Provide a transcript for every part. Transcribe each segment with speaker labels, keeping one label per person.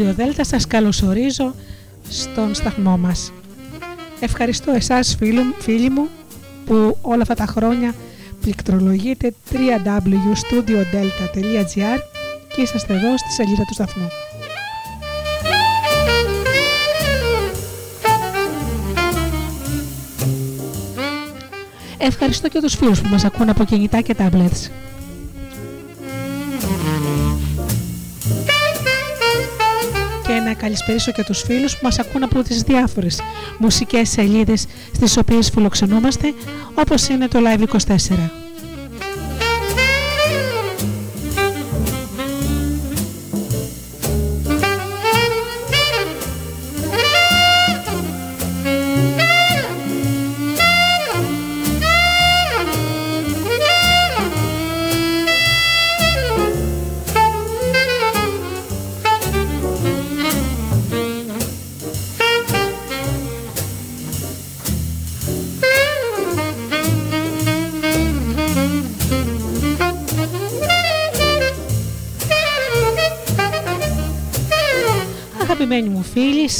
Speaker 1: Στούντιο Δέλτα σας καλωσορίζω στον σταθμό μας. Ευχαριστώ εσάς φίλοι μου που όλα αυτά τα χρόνια πληκτρολογείτε www.studiodelta.gr και είσαστε εδώ στη σελίδα του σταθμού. Ευχαριστώ και τους φίλους που μας ακούν από κινητά και tablets. Να καλησπερίσω και τους φίλους που μας ακούν από τις διάφορες μουσικές σελίδες στις οποίες φιλοξενούμαστε όπως είναι το Live24.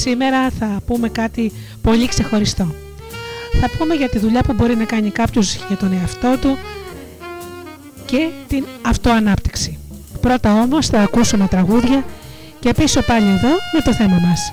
Speaker 1: Σήμερα θα πούμε κάτι πολύ ξεχωριστό. Θα πούμε για τη δουλειά που μπορεί να κάνει κάποιος για τον εαυτό του και την αυτοανάπτυξη. Πρώτα όμως θα ακούσουμε τραγούδια και πίσω πάλι εδώ με το θέμα μας.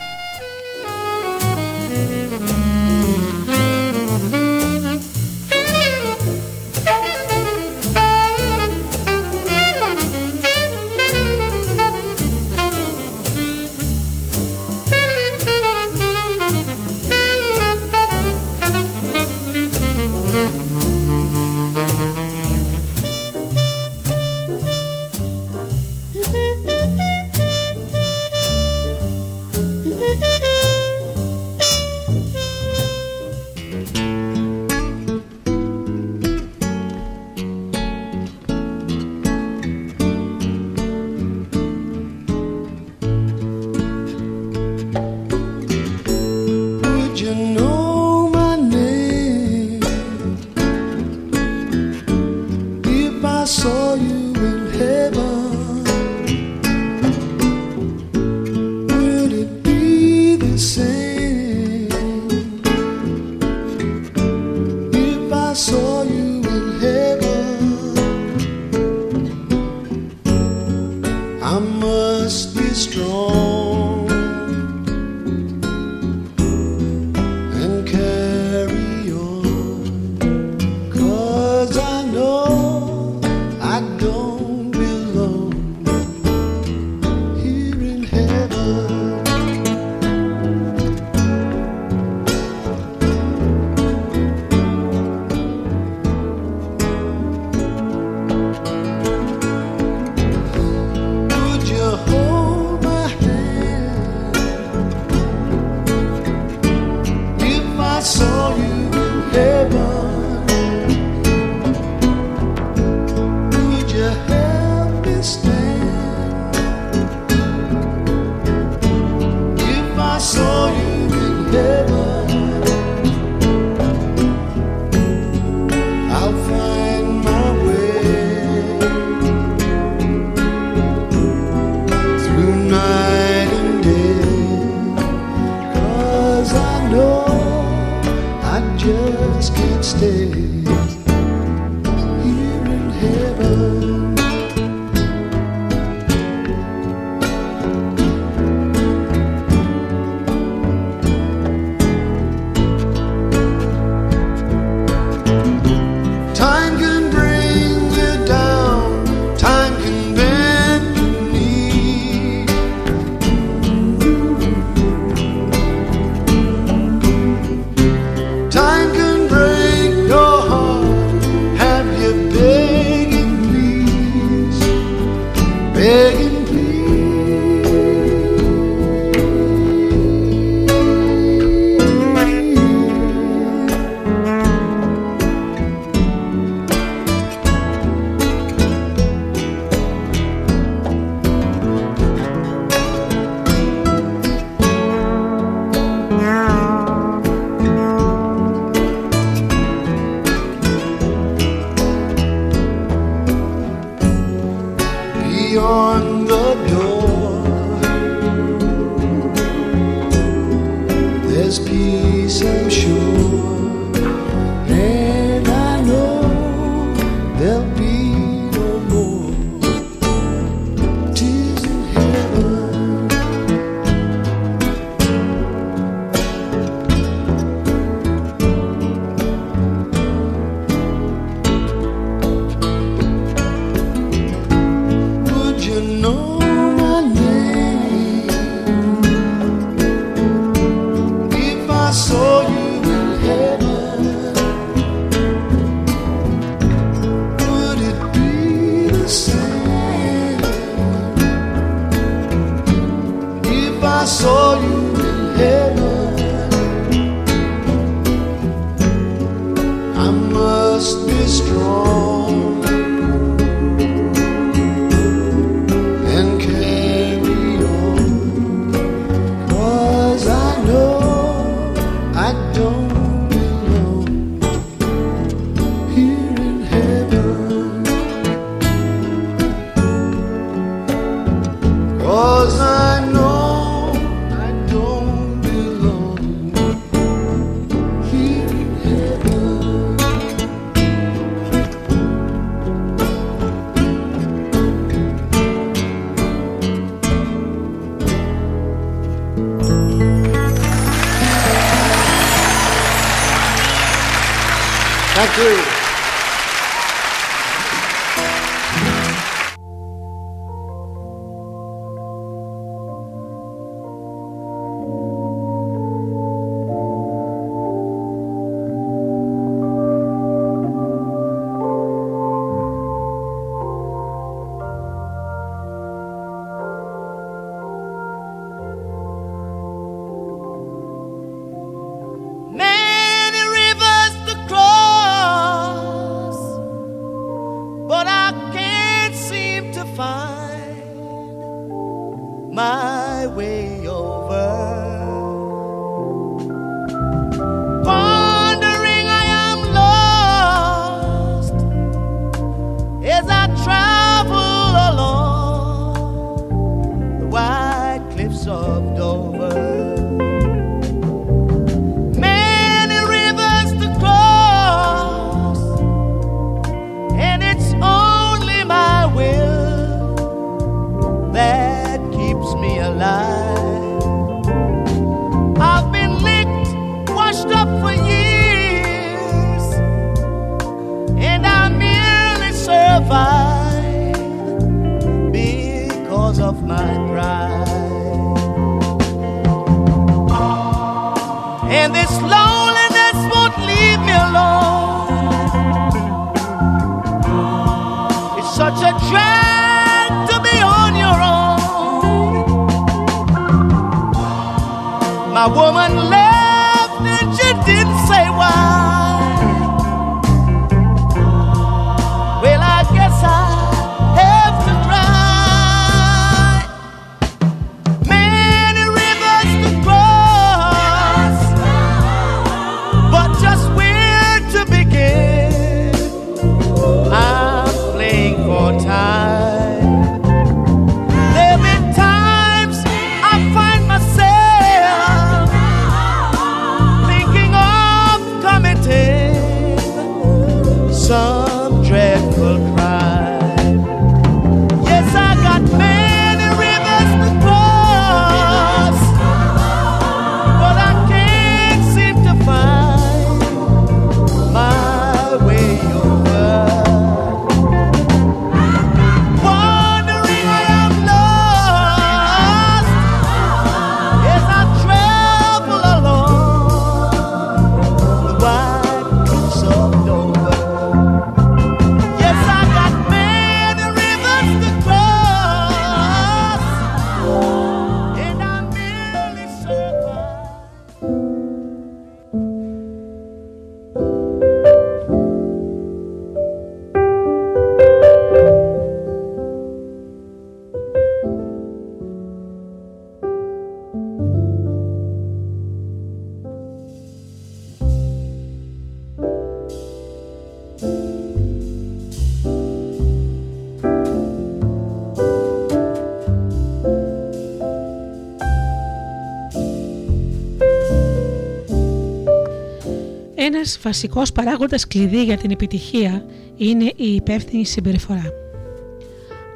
Speaker 2: Ένας βασικός παράγοντας κλειδί για την επιτυχία είναι η υπεύθυνη συμπεριφορά.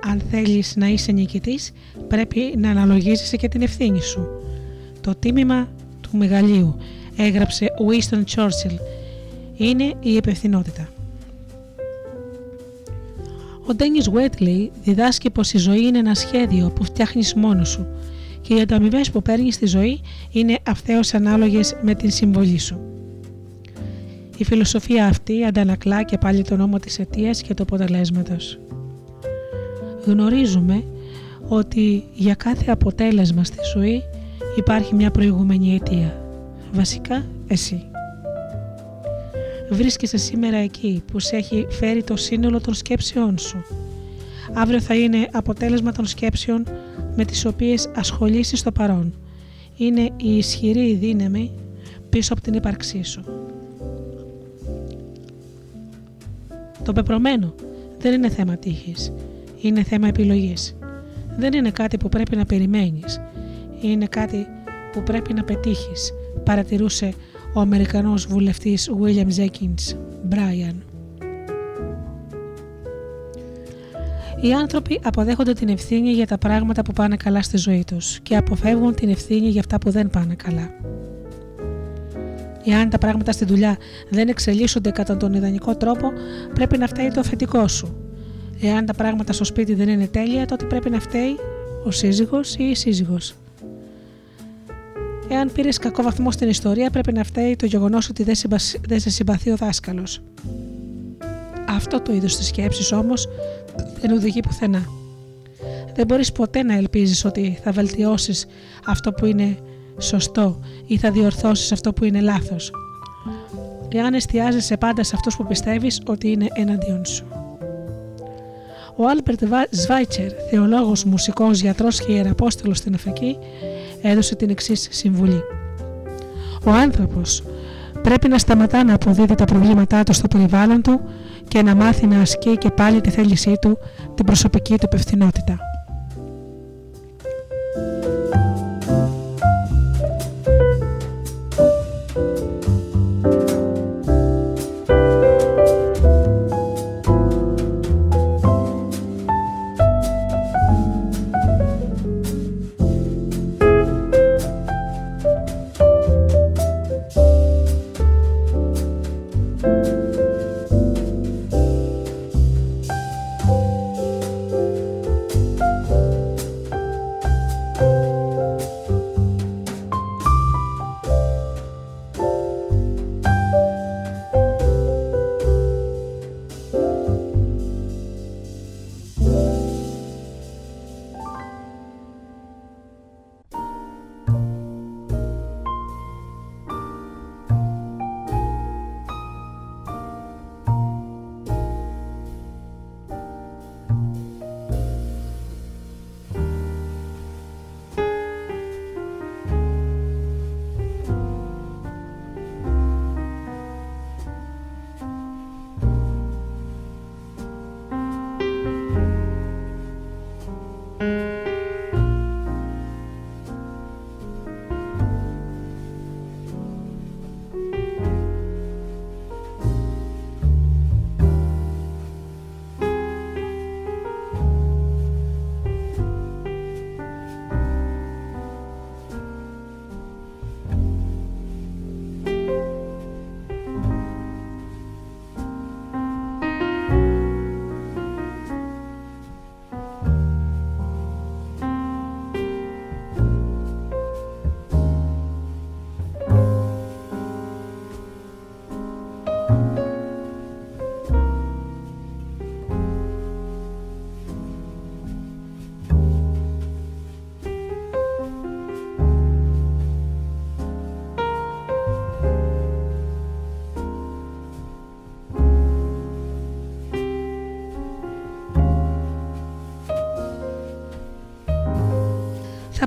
Speaker 2: Αν θέλεις να είσαι νικητής, πρέπει να αναλογίζεσαι και την ευθύνη σου. Το τίμημα του μεγαλείου, έγραψε Winston Churchill, είναι η υπευθυνότητα. Ο Ντένις Βέτλι διδάσκει πως η ζωή είναι ένα σχέδιο που φτιάχνεις μόνος σου και οι ανταμοιβές που παίρνεις στη ζωή είναι αυθαίως ανάλογες με την συμβολή σου. Η φιλοσοφία αυτή αντανακλά και πάλι τον νόμο της αιτίας και του αποτελέσματος. Γνωρίζουμε ότι για κάθε αποτέλεσμα στη ζωή υπάρχει μια προηγούμενη αιτία. Βασικά εσύ. Βρίσκεσαι σήμερα εκεί που σε έχει φέρει το σύνολο των σκέψεών σου. Αύριο θα είναι αποτέλεσμα των σκέψεων με τις οποίες ασχολείσαι στο παρόν. Είναι η ισχυρή δύναμη πίσω από την ύπαρξή σου. Το πεπρωμένο δεν είναι θέμα τύχης, είναι θέμα επιλογής. Δεν είναι κάτι που πρέπει να περιμένεις, είναι κάτι που πρέπει να πετύχεις, παρατηρούσε ο Αμερικανός βουλευτής William Jenkins Bryan. Οι άνθρωποι αποδέχονται την ευθύνη για τα πράγματα που πάνε καλά στη ζωή τους και αποφεύγουν την ευθύνη για αυτά που δεν πάνε καλά. Εάν τα πράγματα στη δουλειά δεν εξελίσσονται κατά τον ιδανικό τρόπο, πρέπει να φταίει το αφεντικό σου. Εάν τα πράγματα στο σπίτι δεν είναι τέλεια, τότε πρέπει να φταίει ο σύζυγος ή η σύζυγος. Εάν πήρες κακό βαθμό στην ιστορία, πρέπει να φταίει το γεγονός ότι δεν σε συμπαθεί ο δάσκαλος. Αυτό το είδος της σκέψης όμως δεν οδηγεί πουθενά. Δεν μπορείς ποτέ να ελπίζεις ότι θα βελτιώσεις αυτό που είναι σωστό ή θα διορθώσεις αυτό που είναι λάθος. Εάν εστιάζεσαι πάντα σε αυτούς που πιστεύεις ότι είναι εναντίον σου. Ο Άλμπερτ Σβάιτσερ, θεολόγος, μουσικός, γιατρός και ιεραπόστολος στην Αφρική, έδωσε την εξής συμβουλή. Ο άνθρωπος πρέπει να σταματά να αποδίδει τα προβλήματά του στο περιβάλλον του και να μάθει να ασκεί και πάλι τη θέλησή του, την προσωπική του υπευθυνότητα.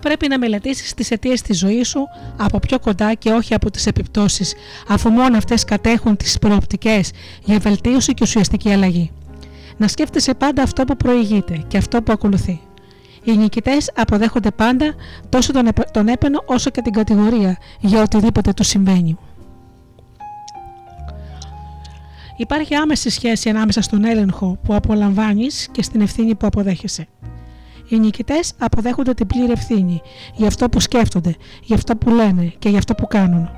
Speaker 2: Πρέπει να μελετήσεις τις αιτίες της ζωής σου από πιο κοντά και όχι από τις επιπτώσεις, αφού μόνο αυτές κατέχουν τις προοπτικές για βελτίωση και ουσιαστική αλλαγή. Να σκέφτεσαι πάντα αυτό που προηγείται και αυτό που ακολουθεί. Οι νικητές αποδέχονται πάντα τόσο τον έπαινο όσο και την κατηγορία για οτιδήποτε του συμβαίνει. Υπάρχει άμεση σχέση ανάμεσα στον έλεγχο που απολαμβάνεις και στην ευθύνη που αποδέχεσαι. Οι νικητές αποδέχονται την πλήρη ευθύνη για αυτό που σκέφτονται, για αυτό που λένε και για αυτό που κάνουν.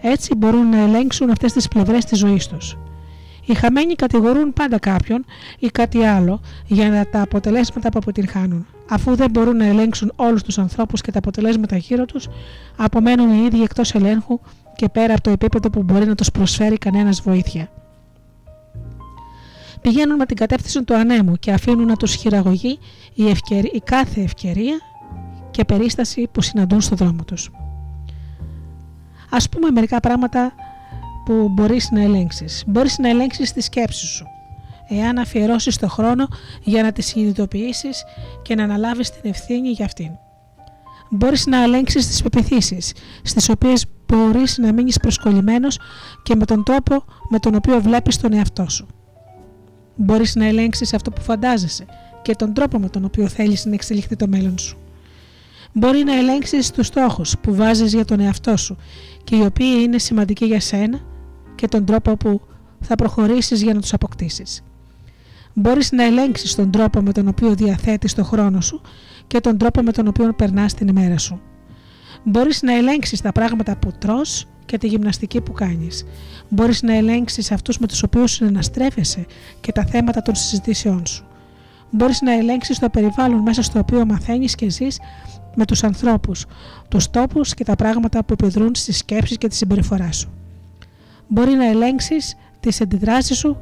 Speaker 2: Έτσι μπορούν να ελέγξουν αυτές τις πλευρές της ζωής τους. Οι χαμένοι κατηγορούν πάντα κάποιον ή κάτι άλλο για τα αποτελέσματα που αποτυγχάνουν. Αφού δεν μπορούν να ελέγξουν όλους τους ανθρώπους και τα αποτελέσματα γύρω τους, απομένουν οι ίδιοι εκτός ελέγχου και πέρα από το επίπεδο που μπορεί να τους προσφέρει κανένας βοήθεια. Πηγαίνουν με την κατεύθυνση του ανέμου και αφήνουν να τους χειραγωγεί η, η κάθε ευκαιρία και περίσταση που συναντούν στο δρόμο τους. Ας πούμε μερικά πράγματα που μπορείς να ελέγξεις. Μπορείς να ελέγξεις τη σκέψη σου. Εάν αφιερώσεις το χρόνο για να τη συνειδητοποιήσεις και να αναλάβεις την ευθύνη για αυτήν. Μπορείς να ελέγξεις τις πεπιθήσεις, στις οποίες μπορείς να μείνεις προσκολλημένος και με τον τόπο με τον οποίο βλέπεις τον εαυτό σου. Μπορείς να ελέγξεις αυτό που φαντάζεσαι και τον τρόπο με τον οποίο θέλεις να εξελιχθεί το μέλλον σου. Μπορεί να ελέγξεις τους στόχους που βάζεις για τον εαυτό σου και οι οποίοι είναι σημαντικοί για σένα και τον τρόπο που θα προχωρήσεις για να τους αποκτήσεις. Μπορείς να ελέγξεις τον τρόπο με τον οποίο διαθέτεις το χρόνο σου και τον τρόπο με τον οποίο περνάς την ημέρα σου. Μπορείς να ελέγξεις τα πράγματα που τρως και τη γυμναστική που κάνεις. Μπορείς να ελέγξεις αυτούς με τους οποίους συναναστρέφεσαι και τα θέματα των συζητήσεών σου. Μπορείς να ελέγξεις το περιβάλλον μέσα στο οποίο μαθαίνεις και ζεις με τους ανθρώπους, τους τόπους και τα πράγματα που επιδρούν στις σκέψεις και τη συμπεριφορά σου. Μπορεί να ελέγξεις τις αντιδράσεις σου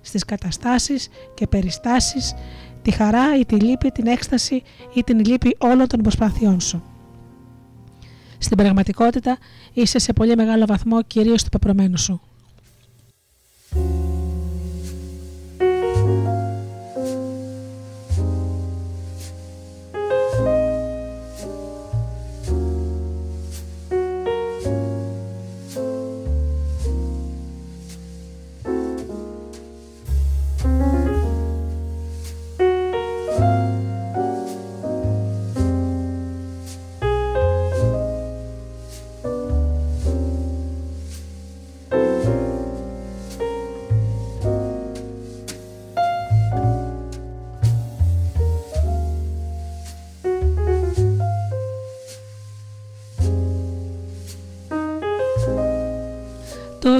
Speaker 2: στις καταστάσεις και περιστάσεις, τη χαρά ή τη λύπη, την έκσταση ή την λύπη όλων των προσπαθειών σου. Στην πραγματικότητα είσαι σε πολύ μεγάλο βαθμό κυρίως του πεπρωμένου σου.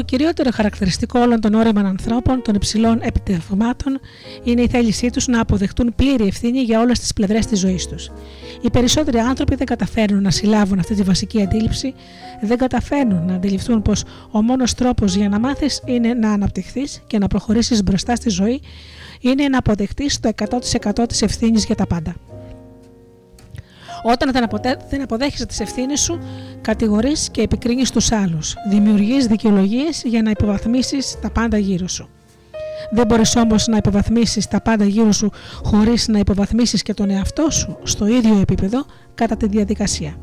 Speaker 2: Κυριότερο χαρακτηριστικό όλων των όρεμων ανθρώπων των υψηλών επιτευγμάτων είναι η θέλησή τους να αποδεχτούν πλήρη ευθύνη για όλες τις πλευρές της ζωής τους. Οι περισσότεροι άνθρωποι δεν καταφέρνουν να συλλάβουν αυτή τη βασική αντίληψη, δεν καταφέρνουν να αντιληφθούν πως ο μόνος τρόπος για να μάθεις είναι να αναπτυχθείς και να προχωρήσεις μπροστά στη ζωή είναι να αποδεχτείς το 100% της ευθύνης για τα πάντα. Όταν δεν αποδέχεσαι τις ευθύνες σου, κατηγορείς και επικρίνεις τους άλλους. Δημιουργείς δικαιολογίες για να υποβαθμίσεις τα πάντα γύρω σου. Δεν μπορείς όμως να υποβαθμίσεις τα πάντα γύρω σου χωρίς να υποβαθμίσεις και τον εαυτό σου στο ίδιο επίπεδο κατά τη διαδικασία.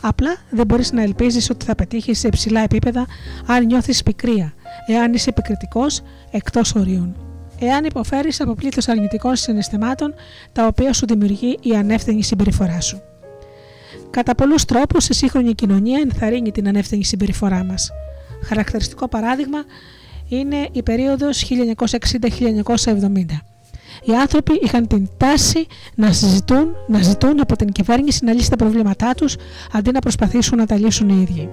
Speaker 2: Απλά δεν μπορείς να ελπίζεις ότι θα πετύχεις σε υψηλά επίπεδα αν νιώθεις πικρία, εάν είσαι επικριτικός εκτός ορίων εάν υποφέρεις από πλήθος αρνητικών συναισθημάτων τα οποία σου δημιουργεί η ανεύθυνη συμπεριφορά σου. Κατά πολλούς τρόπους η σύγχρονη κοινωνία ενθαρρύνει την ανεύθυνη συμπεριφορά μας. Χαρακτηριστικό παράδειγμα είναι η περίοδος 1960-1970. Οι άνθρωποι είχαν την τάση να συζητούν, να ζητούν από την κυβέρνηση να λύσει τα προβλήματά τους αντί να προσπαθήσουν να τα λύσουν οι ίδιοι.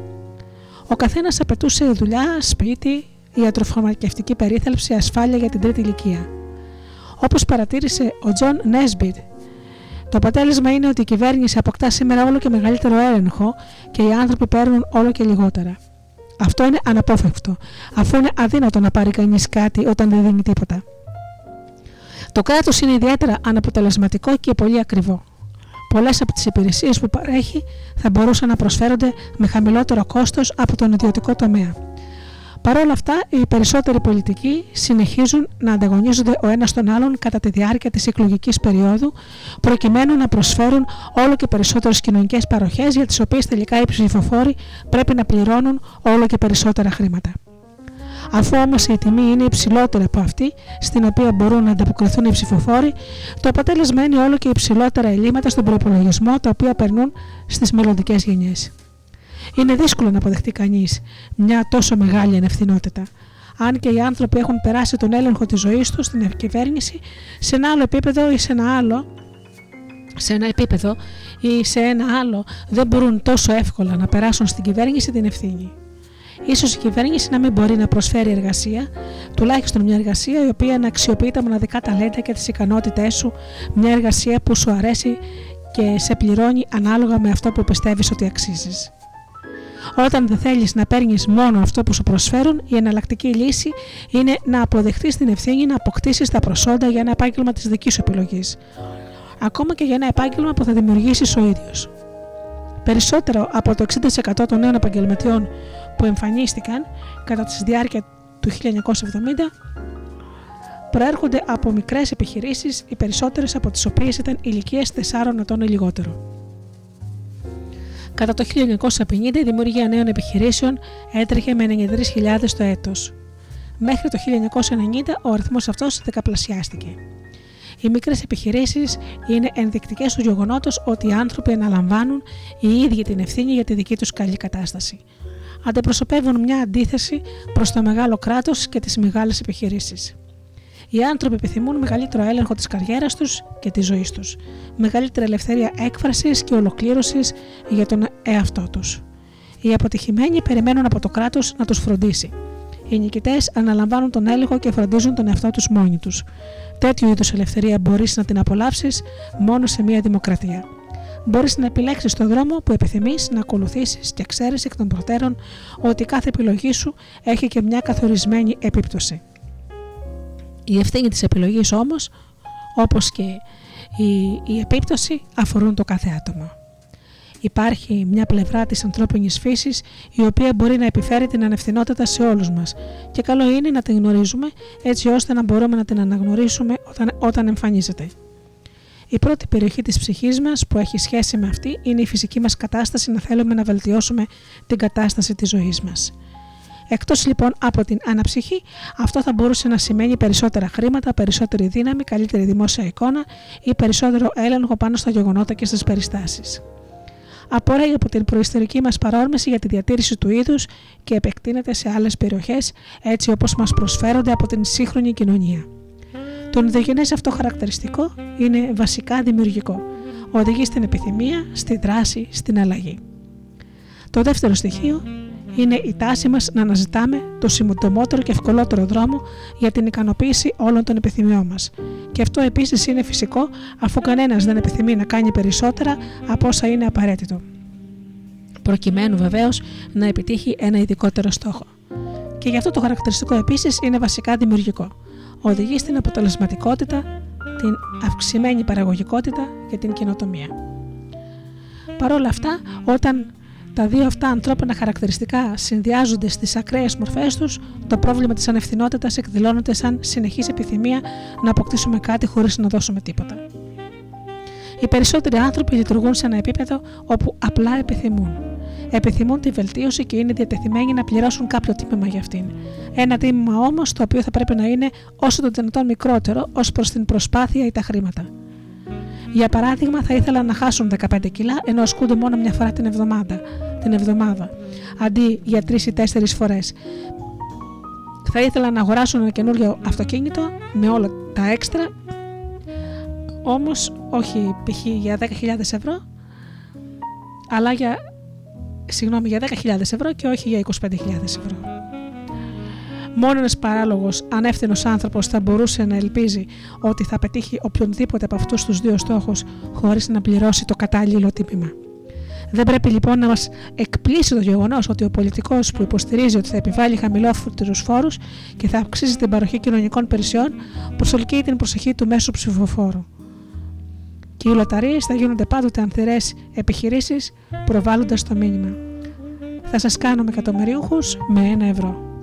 Speaker 2: Ο καθένας απαιτούσε δουλειά, σπίτι, ιατροφαρμακευτική περίθαλψη, ασφάλεια για την τρίτη ηλικία. Όπως παρατήρησε ο Τζον Νέισμπιτ, το αποτέλεσμα είναι ότι η κυβέρνηση αποκτά σήμερα όλο και μεγαλύτερο έλεγχο και οι άνθρωποι παίρνουν όλο και λιγότερα. Αυτό είναι αναπόφευκτο, αφού είναι αδύνατο να πάρει κανείς κάτι όταν δεν δίνει τίποτα. Το κράτος είναι ιδιαίτερα αναποτελεσματικό και πολύ ακριβό. Πολλές από τις υπηρεσίες που παρέχει θα μπορούσαν να προσφέρονται με χαμηλότερο κόστος από τον ιδιωτικό τομέα. Παρ' όλα αυτά, οι περισσότεροι πολιτικοί συνεχίζουν να ανταγωνίζονται ο ένας τον άλλον κατά τη διάρκεια της εκλογικής περίοδου, προκειμένου να προσφέρουν όλο και περισσότερες κοινωνικές παροχές για τις οποίες τελικά οι ψηφοφόροι πρέπει να πληρώνουν όλο και περισσότερα χρήματα. Αφού όμως η τιμή είναι υψηλότερη από αυτή στην οποία μπορούν να ανταποκριθούν οι ψηφοφόροι, το αποτέλεσμα είναι όλο και υψηλότερα ελλείμματα στον προπολογισμό τα οποία περνούν στις μελλοντικές γενιές. Είναι δύσκολο να αποδεχτεί κανείς μια τόσο μεγάλη ανευθυνότητα. αν και οι άνθρωποι έχουν περάσει τον έλεγχο της ζωής τους στην κυβέρνηση σε ένα άλλο επίπεδο ή σε ένα άλλο, σε ένα επίπεδο ή σε ένα άλλο δεν μπορούν τόσο εύκολα να περάσουν στην κυβέρνηση την ευθύνη. Ίσως η κυβέρνηση να μην μπορεί να προσφέρει εργασία, τουλάχιστον μια εργασία η οποία να αξιοποιεί τα μοναδικά ταλέντα και τις ικανότητές σου, μια εργασία που σου αρέσει και σε πληρώνει ανάλογα με αυτό που πιστεύεις ότι αξίζεις. Όταν δεν θέλεις να παίρνεις μόνο αυτό που σου προσφέρουν, η εναλλακτική λύση είναι να αποδεχτείς την ευθύνη να αποκτήσεις τα προσόντα για ένα επάγγελμα της δικής σου επιλογής. Ακόμα και για ένα επάγγελμα που θα δημιουργήσεις ο ίδιος. Περισσότερο από το 60% των νέων επαγγελματιών που εμφανίστηκαν κατά τη διάρκεια του 1970 προέρχονται από μικρές επιχειρήσεις, οι περισσότερες από τις οποίες ήταν ηλικίες 4 ετών ή λιγότερο. Κατά το 1950 η δημιουργία νέων επιχειρήσεων έτρεχε με 93.000 το έτος. Μέχρι το 1990 ο αριθμός αυτός δεκαπλασιάστηκε. Οι μικρές επιχειρήσεις είναι ενδεικτικές του γεγονότος ότι οι άνθρωποι αναλαμβάνουν οι ίδιοι την ευθύνη για τη δική τους καλή κατάσταση. Αντιπροσωπεύουν μια αντίθεση προς το μεγάλο κράτος και τις μεγάλες επιχειρήσεις. Οι άνθρωποι επιθυμούν μεγαλύτερο έλεγχο της καριέρας τους και της ζωής τους, μεγαλύτερη ελευθερία έκφρασης και ολοκλήρωσης για τον εαυτό τους. Οι αποτυχημένοι περιμένουν από το κράτος να τους φροντίσει. Οι νικητές αναλαμβάνουν τον έλεγχο και φροντίζουν τον εαυτό τους μόνοι τους. Τέτοιου είδους ελευθερία μπορείς να την απολαύσεις μόνο σε μια δημοκρατία. Μπορείς να επιλέξεις τον δρόμο που επιθυμείς να ακολουθήσεις και ξέρεις εκ των προτέρων ότι κάθε επιλογή σου έχει και μια καθορισμένη επίπτωση. Η ευθύνη της επιλογής όμως, όπως και η, η επίπτωση, αφορούν το κάθε άτομο. Υπάρχει μια πλευρά της ανθρώπινης φύσης η οποία μπορεί να επιφέρει την ανευθυνότητα σε όλους μας και καλό είναι να την γνωρίζουμε έτσι ώστε να μπορούμε να την αναγνωρίσουμε όταν, όταν εμφανίζεται. Η πρώτη περιοχή της ψυχής μας που έχει σχέση με αυτή είναι η φυσική μας κατάσταση να θέλουμε να βελτιώσουμε την κατάσταση της ζωής μας. Εκτός λοιπόν από την αναψυχή, αυτό θα μπορούσε να σημαίνει περισσότερα χρήματα, περισσότερη δύναμη, καλύτερη δημόσια εικόνα ή περισσότερο έλεγχο πάνω στα γεγονότα και στις περιστάσεις. Απορρέει από την προϊστορική μας παρόρμηση για τη διατήρηση του είδους και επεκτείνεται σε άλλες περιοχές έτσι όπως μας προσφέρονται από την σύγχρονη κοινωνία. Το ενδογενές αυτό χαρακτηριστικό είναι βασικά δημιουργικό. Οδηγεί στην επιθυμία, στη δράση, στην αλλαγή. Το δεύτερο στοιχείο είναι η τάση μας να αναζητάμε το συντομότερο και ευκολότερο δρόμο για την ικανοποίηση όλων των επιθυμιών μας. Και αυτό επίσης είναι φυσικό, αφού κανένας δεν επιθυμεί να κάνει περισσότερα από όσα είναι απαραίτητο. Προκειμένου βεβαίως να επιτύχει ένα ειδικότερο στόχο. Και γι' αυτό το χαρακτηριστικό επίσης είναι βασικά δημιουργικό. Οδηγεί στην αποτελεσματικότητα, την αυξημένη παραγωγικότητα και την κοινοτομία. Παρ' όλα αυτά, όταν τα δύο αυτά ανθρώπινα χαρακτηριστικά συνδυάζονται στις ακραίες μορφές τους, το πρόβλημα της ανευθυνότητας εκδηλώνεται σαν συνεχής επιθυμία να αποκτήσουμε κάτι χωρίς να δώσουμε τίποτα. Οι περισσότεροι άνθρωποι λειτουργούν σε ένα επίπεδο όπου απλά επιθυμούν. Επιθυμούν τη βελτίωση και είναι διατεθειμένοι να πληρώσουν κάποιο τίμημα για αυτήν. Ένα τίμημα όμως το οποίο θα πρέπει να είναι όσο το δυνατόν μικρότερο ως προς την προσπάθεια ή τα χρήματα. Για παράδειγμα, θα ήθελαν να χάσουν 15 κιλά ενώ ασκούνται μόνο μια φορά την εβδομάδα, την εβδομάδα αντί για τρεις ή τέσσερις φορές. Θα ήθελαν να αγοράσουν ένα καινούριο αυτοκίνητο με όλα τα έξτρα, όμως όχι π.χ. για 10.000 ευρώ, αλλά για, συγγνώμη, για 10.000 ευρώ και όχι για 25.000 ευρώ. Μόνο ένας παράλογος, ανεύθυνος άνθρωπος θα μπορούσε να ελπίζει ότι θα πετύχει οποιονδήποτε από αυτούς τους δύο στόχους χωρίς να πληρώσει το κατάλληλο τίμημα. Δεν πρέπει λοιπόν να μας εκπλήσει το γεγονός ότι ο πολιτικός που υποστηρίζει ότι θα επιβάλλει χαμηλότερους φόρους και θα αυξήσει την παροχή κοινωνικών υπηρεσιών προσελκύει την προσοχή του μέσου ψηφοφόρου. Και οι λοταρίε θα γίνονται πάντοτε ανθυρές επιχειρήσεις προβάλλοντας το μήνυμα. Θα σας κάνουμε εκατομμυρίουχους με ένα ευρώ.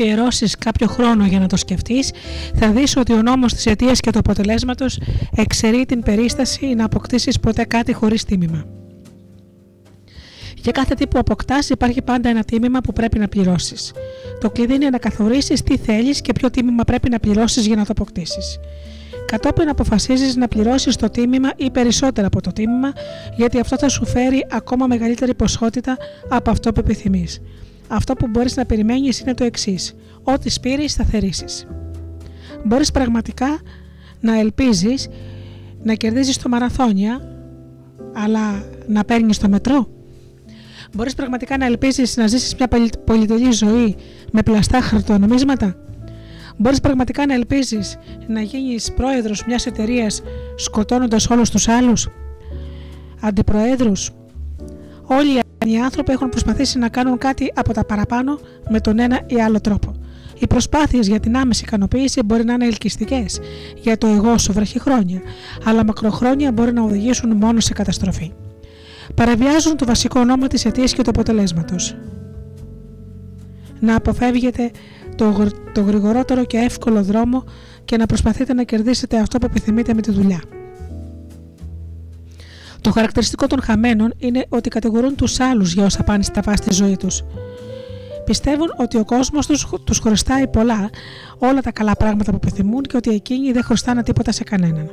Speaker 2: αφιερώσεις κάποιο χρόνο για να το σκεφτείς, θα δεις ότι ο νόμος της αιτίας και του αποτελέσματος εξαιρεί την περίσταση να αποκτήσεις ποτέ κάτι χωρίς τίμημα. Για κάθε τι που αποκτάς, υπάρχει πάντα ένα τίμημα που πρέπει να πληρώσεις. Το κλειδί είναι να καθορίσεις τι θέλεις και ποιο τίμημα πρέπει να πληρώσεις για να το αποκτήσεις. Κατόπιν αποφασίζεις να πληρώσεις το τίμημα ή περισσότερα από το τίμημα, γιατί αυτό θα σου φέρει ακόμα μεγαλύτερη ποσότητα από αυτό που επιθυμείς. Αυτό που μπορείς να περιμένεις είναι το εξής: Ό,τι σπείρεις θα θερήσεις. Μπορείς πραγματικά να ελπίζεις να κερδίζεις το μαραθώνια, αλλά να παίρνεις το μετρό; Μπορείς πραγματικά να ελπίζεις να ζήσεις μια πολυτελή ζωή με πλαστά χαρτονομίσματα; Μπορείς πραγματικά να ελπίζεις να γίνεις πρόεδρος μιας εταιρείας σκοτώνοντας όλους τους άλλους, αντιπροέδρους; Όλοι οι άνθρωποι έχουν προσπαθήσει να κάνουν κάτι από τα παραπάνω με τον ένα ή άλλο τρόπο. Οι προσπάθειες για την άμεση ικανοποίηση μπορεί να είναι ελκυστικές για το εγώ σου χρόνια, αλλά μακροχρόνια μπορεί να οδηγήσουν μόνο σε καταστροφή. Παραβιάζουν το βασικό νόμο της αιτίας και του αποτελέσματος. Να αποφεύγετε το, το γρηγορότερο και εύκολο δρόμο και να προσπαθείτε να κερδίσετε αυτό που επιθυμείτε με τη δουλειά. Το χαρακτηριστικό των χαμένων είναι ότι κατηγορούν τους άλλους για όσα πάνε στα βάση στη ζωή τους. Πιστεύουν ότι ο κόσμος τους τους χρωστάει πολλά, όλα τα καλά πράγματα που επιθυμούν και ότι εκείνοι δεν χρωστάνε τίποτα σε κανέναν.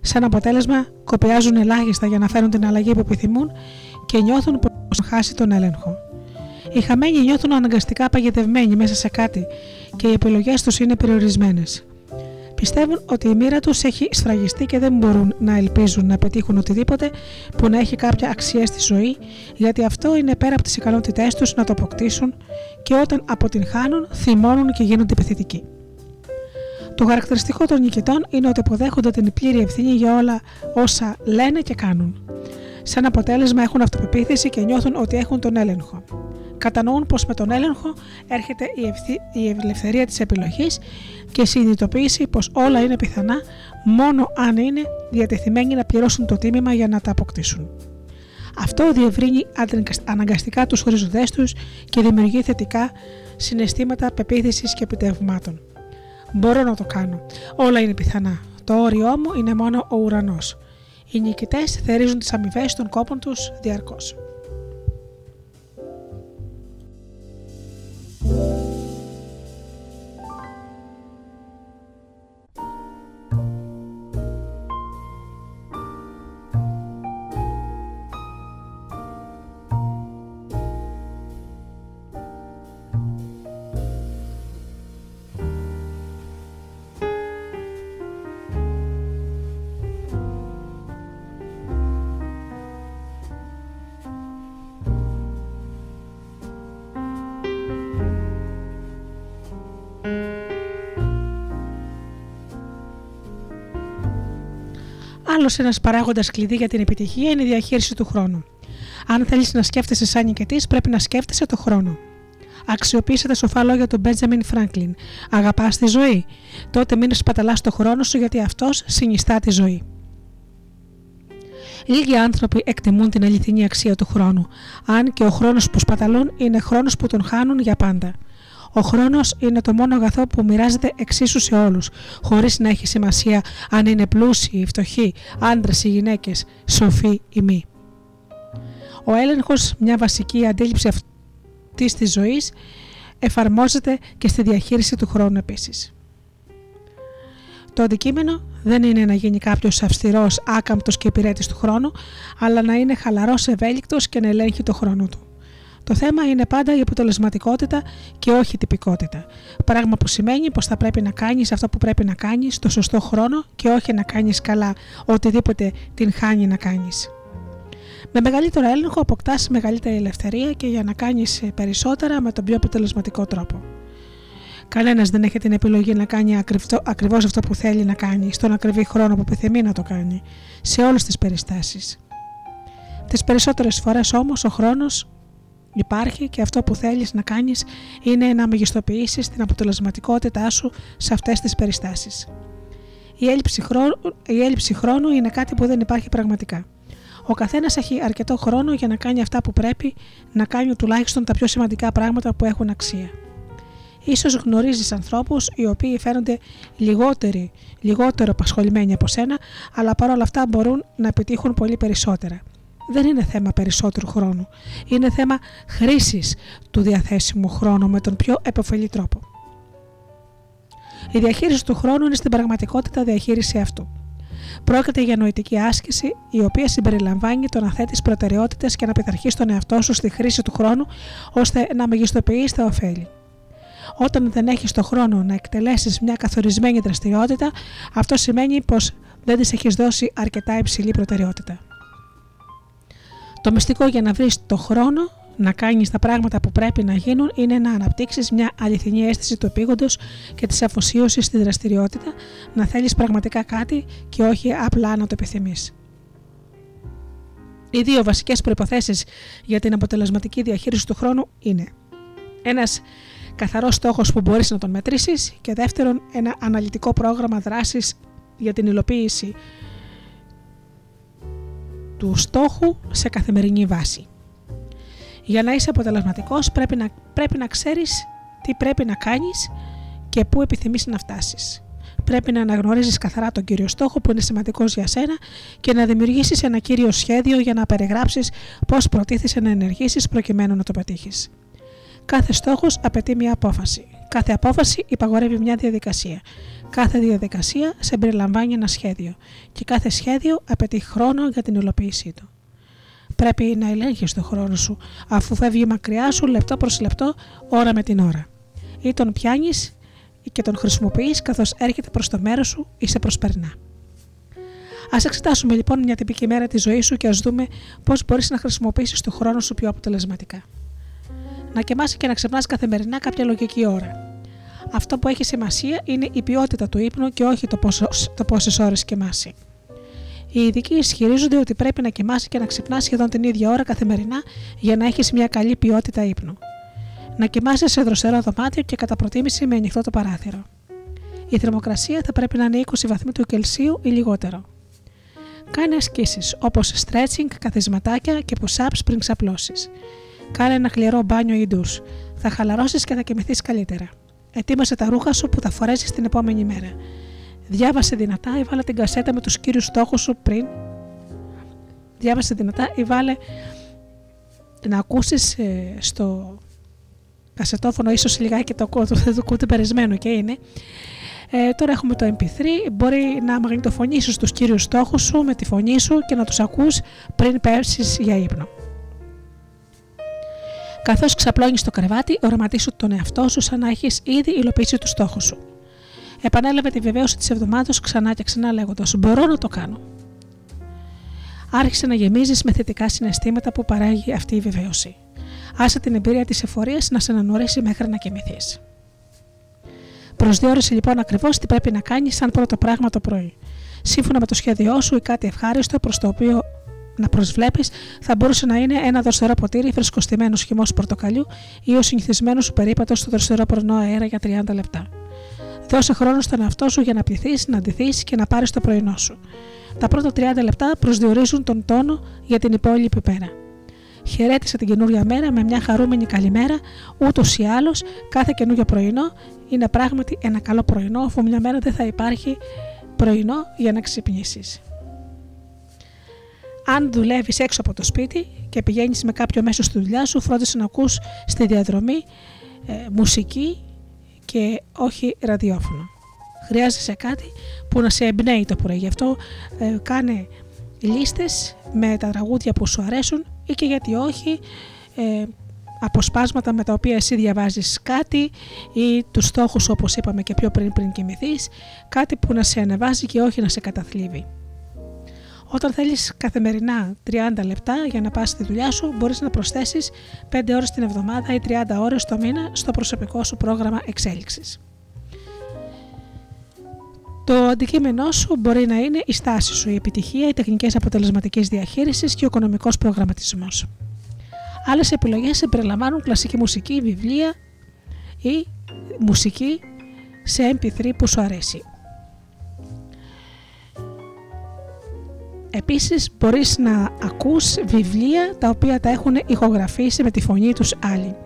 Speaker 2: Σαν αποτέλεσμα, κοπιάζουν ελάχιστα για να φέρουν την αλλαγή που επιθυμούν και νιώθουν πως χάσει τον έλεγχο. Οι χαμένοι νιώθουν αναγκαστικά παγιδευμένοι μέσα σε κάτι και οι επιλογές τους είναι περιορισμένες. Πιστεύουν ότι η μοίρα τους έχει σφραγιστεί και δεν μπορούν να ελπίζουν να πετύχουν οτιδήποτε που να έχει κάποια αξία στη ζωή, γιατί αυτό είναι πέρα από τις ικανότητές τους να το αποκτήσουν και όταν αποτυγχάνουν, θυμώνουν και γίνονται επιθετικοί. Το χαρακτηριστικό των νικητών είναι ότι αποδέχονται την πλήρη ευθύνη για όλα όσα λένε και κάνουν. Σαν αποτέλεσμα έχουν αυτοπεποίθηση και νιώθουν ότι έχουν τον έλεγχο. Κατανοούν πως με τον έλεγχο έρχεται η, ευθύ, η ελευθερία της επιλογής και συνειδητοποίηση πως όλα είναι πιθανά μόνο αν είναι διατεθειμένοι να πληρώσουν το τίμημα για να τα αποκτήσουν. Αυτό διευρύνει αναγκαστικά τους χωριζοντές τους και δημιουργεί θετικά συναισθήματα πεποίθησης και επιτεύγματων. Μπορώ να το κάνω. Όλα είναι πιθανά. Το όριό μου είναι μόνο ο ουρανός. Οι νικητές θερίζουν τις αμοιβές των κόπων τους διαρκώς. Άλλος ένας παράγοντας κλειδί για την επιτυχία είναι η διαχείριση του χρόνου. Αν θέλεις να σκέφτεσαι σαν νικητής, πρέπει να σκέφτεσαι το χρόνο. Αξιοποίησε τα σοφά λόγια του Μπέντζαμιν Φράγκλιν. Αγαπάς τη ζωή. Τότε μην σπαταλάς το χρόνο σου γιατί αυτός συνιστά τη ζωή. Λίγοι άνθρωποι εκτιμούν την αληθινή αξία του χρόνου, αν και ο χρόνος που σπαταλούν είναι χρόνος που τον χάνουν για πάντα. Ο χρόνος είναι το μόνο αγαθό που μοιράζεται εξίσου σε όλους, χωρίς να έχει σημασία αν είναι πλούσιοι ή φτωχοί, άντρες ή γυναίκες, σοφοί ή μη. Ο έλεγχος, μια βασική αντίληψη αυτής της ζωής, εφαρμόζεται και στη διαχείριση του χρόνου επίσης. Το αντικείμενο δεν είναι να γίνει κάποιος αυστηρός, άκαμπτος και υπηρέτης του χρόνου, αλλά να είναι χαλαρός, ευέλικτος και να ελέγχει το χρόνο του. Το θέμα είναι πάντα η αποτελεσματικότητα και όχι η τυπικότητα. Πράγμα που σημαίνει πως θα πρέπει να κάνεις αυτό που πρέπει να κάνεις στο σωστό χρόνο και όχι να κάνεις καλά οτιδήποτε την χάνει να κάνεις. Με μεγαλύτερο έλεγχο αποκτάς μεγαλύτερη ελευθερία και για να κάνεις περισσότερα με τον πιο αποτελεσματικό τρόπο. Κανένας δεν έχει την επιλογή να κάνει ακριβώς αυτό που θέλει να κάνει, στον ακριβή χρόνο που επιθυμεί να το κάνει, σε όλες τις περιστάσεις. Τις περισσότερες φορές όμως ο χρόνος υπάρχει και αυτό που θέλεις να κάνεις είναι να μεγιστοποιήσεις την αποτελεσματικότητά σου σε αυτές τις περιστάσεις. Η έλλειψη, χρόνου, η έλλειψη χρόνου είναι κάτι που δεν υπάρχει πραγματικά. Ο καθένας έχει αρκετό χρόνο για να κάνει αυτά που πρέπει να κάνει τουλάχιστον τα πιο σημαντικά πράγματα που έχουν αξία. Ίσως γνωρίζεις ανθρώπους οι οποίοι φαίνονται λιγότεροι, λιγότερο απασχολημένοι από σένα, αλλά παρόλα αυτά μπορούν να επιτύχουν πολύ περισσότερα δεν είναι θέμα περισσότερου χρόνου. Είναι θέμα χρήσης του διαθέσιμου χρόνου με τον πιο επωφελή τρόπο. Η διαχείριση του χρόνου είναι στην πραγματικότητα διαχείριση αυτού. Πρόκειται για νοητική άσκηση η οποία συμπεριλαμβάνει το να θέτεις προτεραιότητες και να πειθαρχείς τον εαυτό σου στη χρήση του χρόνου ώστε να μεγιστοποιείς τα ωφέλη. Όταν δεν έχεις το χρόνο να εκτελέσεις μια καθορισμένη δραστηριότητα, αυτό σημαίνει πως δεν της έχεις δώσει αρκετά υψηλή προτεραιότητα. Το μυστικό για να βρεις το χρόνο να κάνεις τα πράγματα που πρέπει να γίνουν είναι να αναπτύξεις μια αληθινή αίσθηση του επίγοντος και της αφοσίωσης στη δραστηριότητα, να θέλεις πραγματικά κάτι και όχι απλά να το επιθυμείς. Οι δύο βασικές προποθέσει για την αποτελεσματική διαχείριση του χρόνου είναι ένας καθαρός στόχος που μπορείς να τον μετρήσεις και δεύτερον ένα αναλυτικό πρόγραμμα δράσης για την υλοποίηση του στόχου σε καθημερινή βάση. Για να είσαι αποτελεσματικός πρέπει να, πρέπει να ξέρεις τι πρέπει να κάνεις και πού επιθυμείς να φτάσεις. Πρέπει να αναγνωρίζεις καθαρά τον κύριο στόχο που είναι σημαντικός για σένα και να δημιουργήσεις ένα κύριο σχέδιο για να περιγράψεις πώς προτίθεσαι να ενεργήσεις προκειμένου να το πετύχεις. Κάθε στόχος απαιτεί μια απόφαση. Κάθε απόφαση υπαγορεύει μια διαδικασία. Κάθε διαδικασία σε περιλαμβάνει ένα σχέδιο και κάθε σχέδιο απαιτεί χρόνο για την υλοποίησή του. Πρέπει να ελέγχεις τον χρόνο σου, αφού φεύγει μακριά σου λεπτό προς λεπτό, ώρα με την ώρα. Ή τον πιάνεις και τον χρησιμοποιείς καθώς έρχεται προς το μέρος σου ή σε προσπερνά. Α εξετάσουμε λοιπόν μια τυπική μέρα της ζωής σου και ας δούμε πώς μπορείς να χρησιμοποιήσεις τον χρόνο σου πιο αποτελεσματικά. Να κοιμάσαι και να ξυπνά καθημερινά κάποια λογική ώρα. Αυτό που έχει σημασία είναι η ποιότητα του ύπνου και όχι το, το πόσες ώρες κοιμάσαι. Οι ειδικοί ισχυρίζονται ότι πρέπει να κοιμάσαι και να ξυπνά σχεδόν την ίδια ώρα καθημερινά για να έχεις μια καλή ποιότητα ύπνου. Να κοιμάσαι σε δροσερό δωμάτιο και κατά προτίμηση με ανοιχτό το παράθυρο. Η θερμοκρασία θα πρέπει να είναι 20 βαθμοί του Κελσίου ή λιγότερο. Κάνε ασκήσεις όπως stretching, καθισματάκια και push-ups πριν ξαπλώσεις. Κάνε ένα χλιαρό μπάνιο ή ντους. Θα χαλαρώσεις και θα κοιμηθείς καλύτερα. Ετοίμασε τα ρούχα σου που θα φορέσεις την επόμενη μέρα. Διάβασε δυνατά ή βάλε την κασέτα με τους κύριους στόχους σου πριν. Διάβασε δυνατά ή βάλε να ακούσεις ε, στο κασετόφωνο ίσως λιγάκι το, το, το, το περισμένο και είναι. Ε, τώρα έχουμε το MP3, μπορεί να μαγνητοφωνήσεις τους κύριους στόχους σου με τη φωνή σου και να τους ακούς πριν πέρσεις για ύπνο. Καθώς ξαπλώνεις το κρεβάτι, οραματίσου τον εαυτό σου σαν να έχεις ήδη υλοποιήσει τους στόχους σου. Επανέλαβε τη βεβαίωση της εβδομάδα ξανά και ξανά λέγοντας: Μπορώ να το κάνω. Άρχισε να γεμίζεις με θετικά συναισθήματα που παράγει αυτή η βεβαίωση. Άσε την εμπειρία της εφορίας να σε ανανορίσει μέχρι να κοιμηθείς. Προσδιορίσε λοιπόν ακριβώς τι πρέπει να κάνεις σαν πρώτο πράγμα το πρωί. Σύμφωνα με το σχέδιό σου ή κάτι ευχάριστο προς το οποίο να προσβλέπεις θα μπορούσε να είναι ένα δροσερό ποτήρι φρεσκοστημένο χυμός πορτοκαλιού ή ο συνηθισμένος σου περίπατο στο δροσερό πρωινό αέρα για 30 λεπτά. Δώσε χρόνο στον εαυτό σου για να πληθείς, να αντιθεί και να πάρεις το πρωινό σου. Τα πρώτα 30 λεπτά προσδιορίζουν τον τόνο για την υπόλοιπη πέρα. Χαιρέτησε την καινούργια μέρα με μια χαρούμενη καλημέρα, ούτως ή άλλως κάθε καινούργιο πρωινό είναι πράγματι ένα καλό πρωινό, αφού μια μέρα δεν θα υπάρχει πρωινό για να ξυπνήσεις. Αν δουλεύεις έξω από το σπίτι και πηγαίνεις με κάποιο μέσο στη δουλειά σου, φρόντισε να ακούς στη διαδρομή ε, μουσική και όχι ραδιόφωνο. Χρειάζεσαι κάτι που να σε εμπνέει το πρωί. Γι' αυτό ε, κάνε λίστες με τα τραγούδια που σου αρέσουν ή και γιατί όχι ε, αποσπάσματα με τα οποία εσύ διαβάζεις κάτι ή τους στόχους όπως είπαμε και πιο πριν πριν κοιμηθείς, κάτι που να σε ανεβάζει και όχι να σε καταθλίβει. Όταν θέλεις καθημερινά 30 λεπτά για να πας στη δουλειά σου, μπορείς να προσθέσεις 5 ώρες την εβδομάδα ή 30 ώρες το μήνα στο προσωπικό σου πρόγραμμα εξέλιξης. Το αντικείμενό σου μπορεί να είναι η στάση σου, η επιτυχία, οι τεχνικές αποτελεσματική διαχείριση και ο οικονομικός προγραμματισμός. Άλλες επιλογές συμπεριλαμβάνουν κλασική μουσική, βιβλία ή μουσική σε MP3 που σου αρέσει. Επίσης μπορείς να ακούς βιβλία τα οποία τα έχουν ηχογραφήσει με τη φωνή τους άλλοι.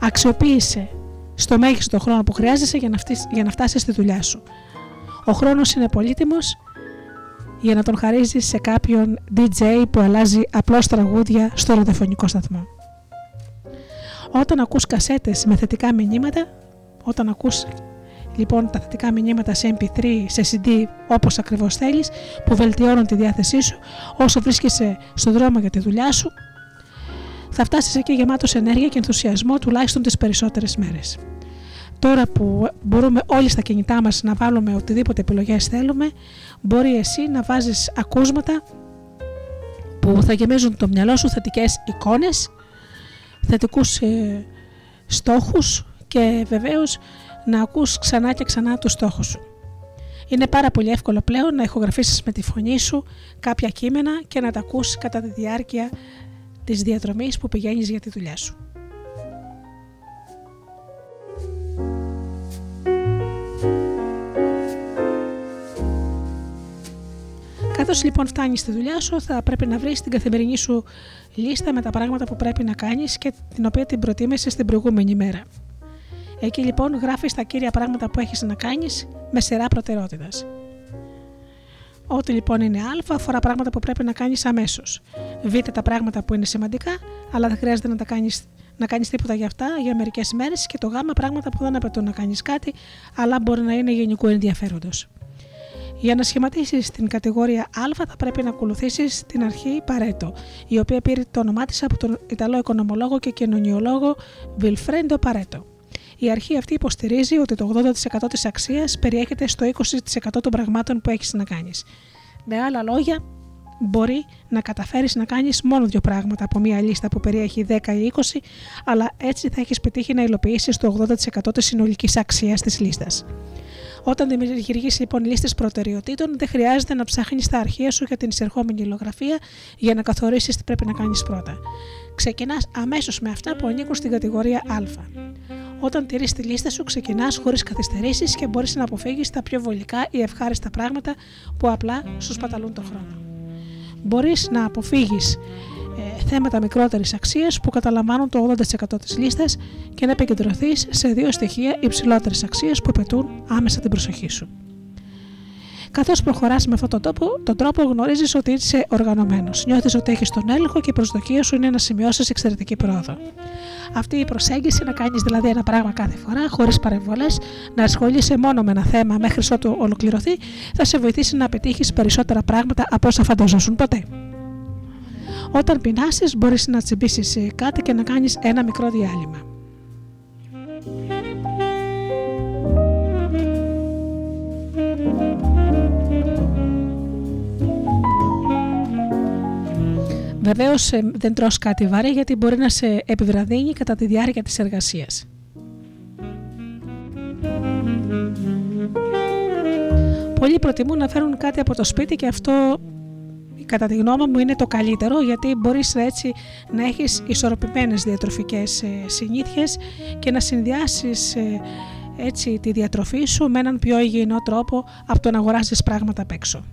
Speaker 2: Αξιοποίησε στο μέγιστο χρόνο που χρειάζεσαι για να, φτάσεις, για να φτάσεις στη δουλειά σου. Ο χρόνος είναι πολύτιμος για να τον χαρίζεις σε κάποιον DJ που αλλάζει απλώς τραγούδια στο ραδιοφωνικό σταθμό. Όταν ακούς κασέτες με θετικά μηνύματα, όταν ακούς λοιπόν τα θετικά μηνύματα σε MP3, σε CD όπως ακριβώς θέλεις, που βελτιώνουν τη διάθεσή σου όσο βρίσκεσαι στον δρόμο για τη δουλειά σου, θα φτάσεις εκεί γεμάτος ενέργεια και ενθουσιασμό τουλάχιστον τις περισσότερες μέρες. Τώρα που μπορούμε όλοι στα κινητά μας να βάλουμε οτιδήποτε επιλογές θέλουμε, μπορεί εσύ να βάζεις ακούσματα που θα γεμίζουν το μυαλό σου θετικές εικόνες, θετικούς ε, στόχους και βεβαίως να ακούς ξανά και ξανά τους στόχους σου. Είναι πάρα πολύ εύκολο πλέον να ηχογραφήσεις με τη φωνή σου κάποια κείμενα και να τα ακούσεις κατά τη διάρκεια της διαδρομής που πηγαίνεις για τη δουλειά σου. Καθώς λοιπόν φτάνεις στη δουλειά σου, θα πρέπει να βρεις την καθημερινή σου λίστα με τα πράγματα που πρέπει να κάνεις και την οποία την προτίμησες στην προηγούμενη μέρα. Εκεί λοιπόν γράφεις τα κύρια πράγματα που έχεις να κάνεις με σειρά προτεραιότητας. Ό,τι λοιπόν είναι Α αφορά πράγματα που πρέπει να κάνεις αμέσως. Β τα πράγματα που είναι σημαντικά, αλλά δεν χρειάζεται να τα κάνεις να κάνεις τίποτα για αυτά για μερικές μέρες και το Γ πράγματα που δεν απαιτούν να κάνεις κάτι, αλλά μπορεί να είναι γενικού ενδιαφέροντος. Για να σχηματίσεις την κατηγορία Α, θα πρέπει να ακολουθήσεις την αρχή Παρέτο, η οποία πήρε το όνομά της από τον Ιταλό οικονομολόγο και κοινωνιολόγο Βιλφρέντο Παρέτο. Η αρχή αυτή υποστηρίζει ότι το 80% της αξίας περιέχεται στο 20% των πραγμάτων που έχεις να κάνεις. Με άλλα λόγια, μπορεί να καταφέρεις να κάνεις μόνο δύο πράγματα από μια λίστα που περιέχει 10 ή 20, αλλά έτσι θα έχεις πετύχει να υλοποιήσεις το 80% της συνολικής αξίας της λίστας. Όταν δημιουργήσει λοιπόν λίστες προτεραιοτήτων, δεν χρειάζεται να ψάχνεις τα αρχεία σου για την εισερχόμενη υλογραφία για να καθορίσεις τι πρέπει να κάνεις πρώτα. Ξεκινάς αμέσως με αυτά που ανήκουν στην κατηγορία Α. Όταν τηρείς τη λίστα σου, ξεκινάς χωρίς καθυστερήσεις και μπορείς να αποφύγεις τα πιο βολικά ή ευχάριστα πράγματα που απλά σου σπαταλούν τον χρόνο. Μπορείς να αποφύγεις ε, θέματα μικρότερης αξίας που καταλαμβάνουν το 80% της λίστας και να επικεντρωθείς σε δύο στοιχεία υψηλότερης αξίας που απαιτούν άμεσα την προσοχή σου. Καθώς προχωράς με αυτόν τον, τόπο, τον τρόπο, γνωρίζεις ότι είσαι οργανωμένος. Νιώθεις ότι έχεις τον έλεγχο και η προσδοκία σου είναι να σημειώσεις εξαιρετική πρόοδο. Αυτή η προσέγγιση, να κάνεις δηλαδή ένα πράγμα κάθε φορά, χωρίς παρεμβολές, να ασχολείσαι μόνο με ένα θέμα μέχρι ότου ολοκληρωθεί, θα σε βοηθήσει να πετύχεις περισσότερα πράγματα από όσα φανταζόσουν ποτέ. Όταν πεινάσεις μπορείς να τσιμπήσεις κάτι και να κάνεις ένα μικρό διάλειμμα. Βεβαίως ε, δεν τρως κάτι βαρύ γιατί μπορεί να σε επιβραδύνει κατά τη διάρκεια της εργασίας. Πολλοί προτιμούν να φέρουν κάτι από το σπίτι και αυτό κατά τη γνώμη μου είναι το καλύτερο γιατί μπορείς έτσι να έχεις ισορροπημένες διατροφικές ε, συνήθειες και να συνδυάσεις ε, έτσι τη διατροφή σου με έναν πιο υγιεινό τρόπο από το να αγοράζεις πράγματα απ' έξω.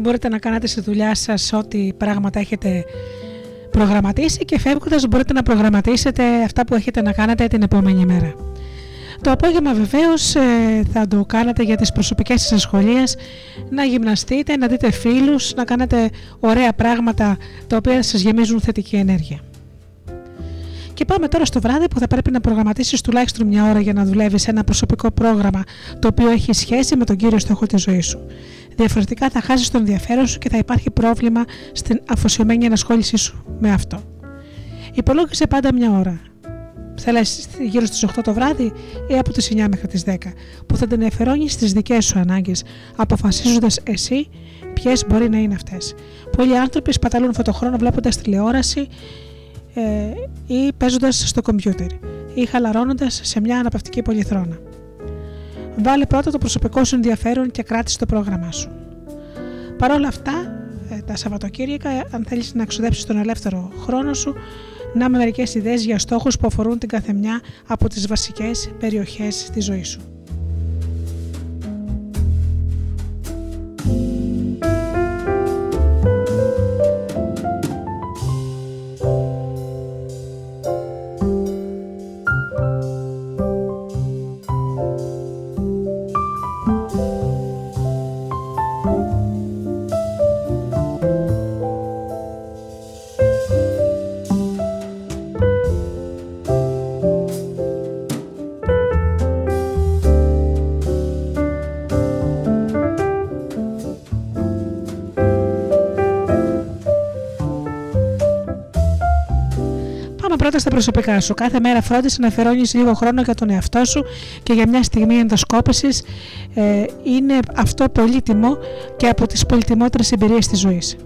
Speaker 2: Μπορείτε να κάνετε στη δουλειά σας ό,τι πράγματα έχετε προγραμματίσει και φεύγοντας μπορείτε να προγραμματίσετε αυτά που έχετε να κάνετε την επόμενη μέρα. Το απόγευμα βεβαίως ε, θα το κάνετε για τις προσωπικές σας ασχολίες, να γυμναστείτε, να δείτε φίλους, να κάνετε ωραία πράγματα τα οποία σας γεμίζουν θετική ενέργεια. Και πάμε τώρα στο βράδυ που θα πρέπει να προγραμματίσεις τουλάχιστον μια ώρα για να δουλεύεις ένα προσωπικό πρόγραμμα το οποίο έχει σχέση με τον κύριο στόχο της ζωής σου. Διαφορετικά θα χάσεις τον ενδιαφέρον σου και θα υπάρχει πρόβλημα στην αφοσιωμένη ενασχόλησή σου με αυτό. Υπολόγισε πάντα μια ώρα. Θα λε γύρω στις 8 το βράδυ ή από τις 9 μέχρι τις 10, που θα την αφαιρώνει στι δικές σου ανάγκες, αποφασίζοντας εσύ ποιες μπορεί να είναι αυτές. Πολλοί άνθρωποι σπαταλούν φωτοχρόνο βλέποντας τηλεόραση ε, ή παίζοντας στο κομπιούτερ ή χαλαρώνοντας σε μια αναπαυτική πολυθρόνα. Βάλε πρώτα το προσωπικό σου ενδιαφέρον και κράτησε το πρόγραμμά σου. Παρ' όλα αυτά, ε, τα Σαββατοκύριακα, αν θέλεις να εξοδέψει τον ελεύθερο χρόνο σου, να με μερικές ιδέες για στόχους που αφορούν την καθεμιά από τις βασικές περιοχές τη ζωή σου. Προσωπικά σου. Κάθε μέρα φρόντισε να αφιερώνεις λίγο χρόνο για τον εαυτό σου και για μια στιγμή ενδοσκόπησης ε, είναι αυτό πολύτιμο και από τις πολυτιμότερες εμπειρίες της ζωής.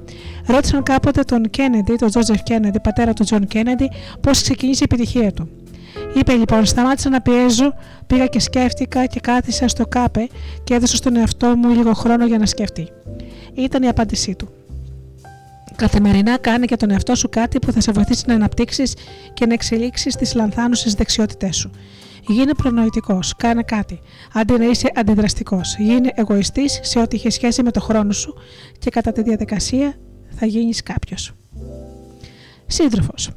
Speaker 2: Ρώτησαν κάποτε τον Κέννεντι, τον Τζόζεφ Κέννεντι, πατέρα του Τζον Κέννεντι, πώς ξεκίνησε η επιτυχία του. Είπε λοιπόν: Σταμάτησα να πιέζω, πήγα και σκέφτηκα και κάθισα στο κάπε και έδωσα στον εαυτό μου λίγο χρόνο για να σκεφτεί. Ήταν η απάντησή του. Καθημερινά κάνει για τον εαυτό σου κάτι που θα σε βοηθήσει να αναπτύξεις και να εξελίξεις τις λανθάνουσες δεξιότητές σου. Γίνε προνοητικός, κάνε κάτι. Αντί να είσαι αντιδραστικός, γίνε εγωιστής σε ό,τι έχει σχέση με το χρόνο σου και κατά τη διαδικασία θα γίνεις κάποιος. Σύντροφος.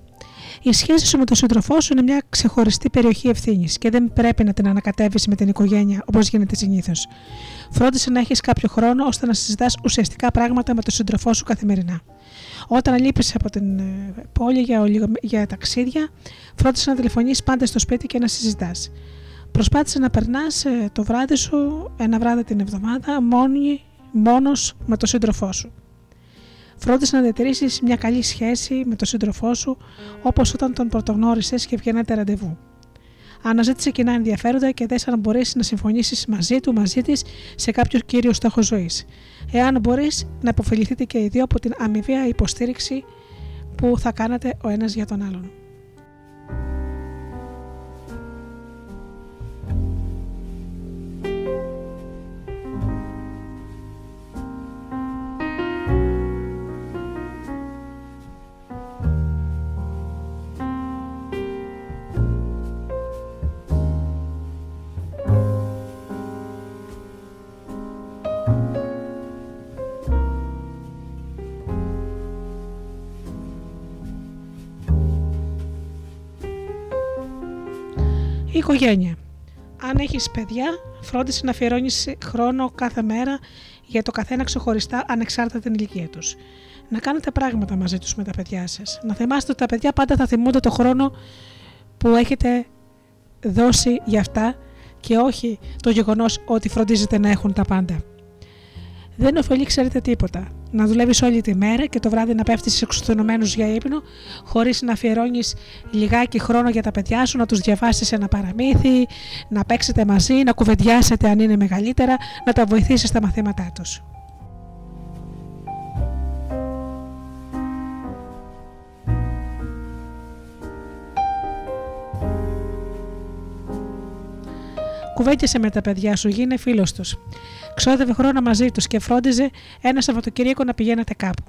Speaker 2: Η σχέση σου με τον σύντροφό σου είναι μια ξεχωριστή περιοχή ευθύνης και δεν πρέπει να την ανακατεύεις με την οικογένεια όπως γίνεται συνήθως. Φρόντισε να έχεις κάποιο χρόνο ώστε να συζητάς ουσιαστικά πράγματα με τον σύντροφό σου καθημερινά. Όταν λείπεις από την ε, πόλη για, για ταξίδια, φρόντισε να τηλεφωνήσει πάντα στο σπίτι και να συζητάς. Προσπάθησε να περνάς ε, το βράδυ σου ένα βράδυ την εβδομάδα μόνος με τον σύντροφό σου. Φρόντισε να διατηρήσεις μια καλή σχέση με τον σύντροφό σου, όπως όταν τον πρωτογνώρισες και βγαίνατε ραντεβού. Αναζήτησε κοινά ενδιαφέροντα και δες αν μπορείς να συμφωνήσεις μαζί του, μαζί της, σε κάποιο κύριο στόχο ζωής. Εάν μπορείς να υποφεληθείτε και οι δύο από την αμοιβαία υποστήριξη που θα κάνετε ο ένας για τον άλλον. Οικογένεια. Αν έχεις παιδιά, φρόντισε να αφιερώνεις χρόνο κάθε μέρα για το καθένα ξεχωριστά ανεξάρτητα την ηλικία τους. Να κάνετε πράγματα μαζί τους με τα παιδιά σας. Να θυμάστε ότι τα παιδιά πάντα θα θυμούνται το χρόνο που έχετε δώσει για αυτά και όχι το γεγονός ότι φροντίζετε να έχουν τα πάντα. Δεν ωφελεί, ξέρετε, τίποτα. Να δουλεύεις όλη τη μέρα και το βράδυ να πέφτεις εξουθενωμένους για ύπνο, χωρίς να αφιερώνεις λιγάκι χρόνο για τα παιδιά σου, να τους διαβάσεις ένα παραμύθι, να παίξετε μαζί, να κουβεντιάσετε αν είναι μεγαλύτερα, να τα βοηθήσεις στα μαθήματά τους. Κουβέντιασε με τα παιδιά σου, γίνε φίλος τους. Ξόδευε χρόνο μαζί τους και φρόντιζε ένα Σαββατοκύριακο να πηγαίνετε κάπου.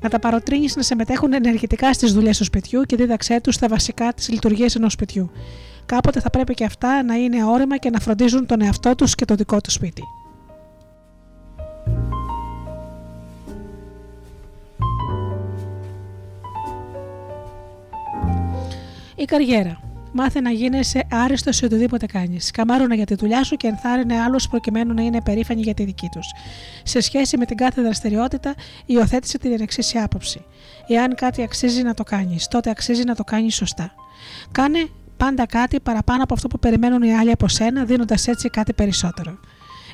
Speaker 2: Να τα παροτρύνεις να συμμετέχουν ενεργητικά στις δουλειές του σπιτιού και δίδαξέ τους τα βασικά της λειτουργίας ενός σπιτιού. Κάποτε θα πρέπει και αυτά να είναι όρεμα και να φροντίζουν τον εαυτό τους και το δικό του σπίτι. Η καριέρα. Μάθε να γίνεσαι άριστος σε οτιδήποτε κάνεις. Καμάρωνα για τη δουλειά σου και ενθάρρυνε άλλους προκειμένου να είναι περήφανοι για τη δική τους. Σε σχέση με την κάθε δραστηριότητα, υιοθέτησε την εξής άποψη. Εάν κάτι αξίζει να το κάνεις, τότε αξίζει να το κάνεις σωστά. Κάνε πάντα κάτι παραπάνω από αυτό που περιμένουν οι άλλοι από σένα, δίνοντας έτσι κάτι περισσότερο.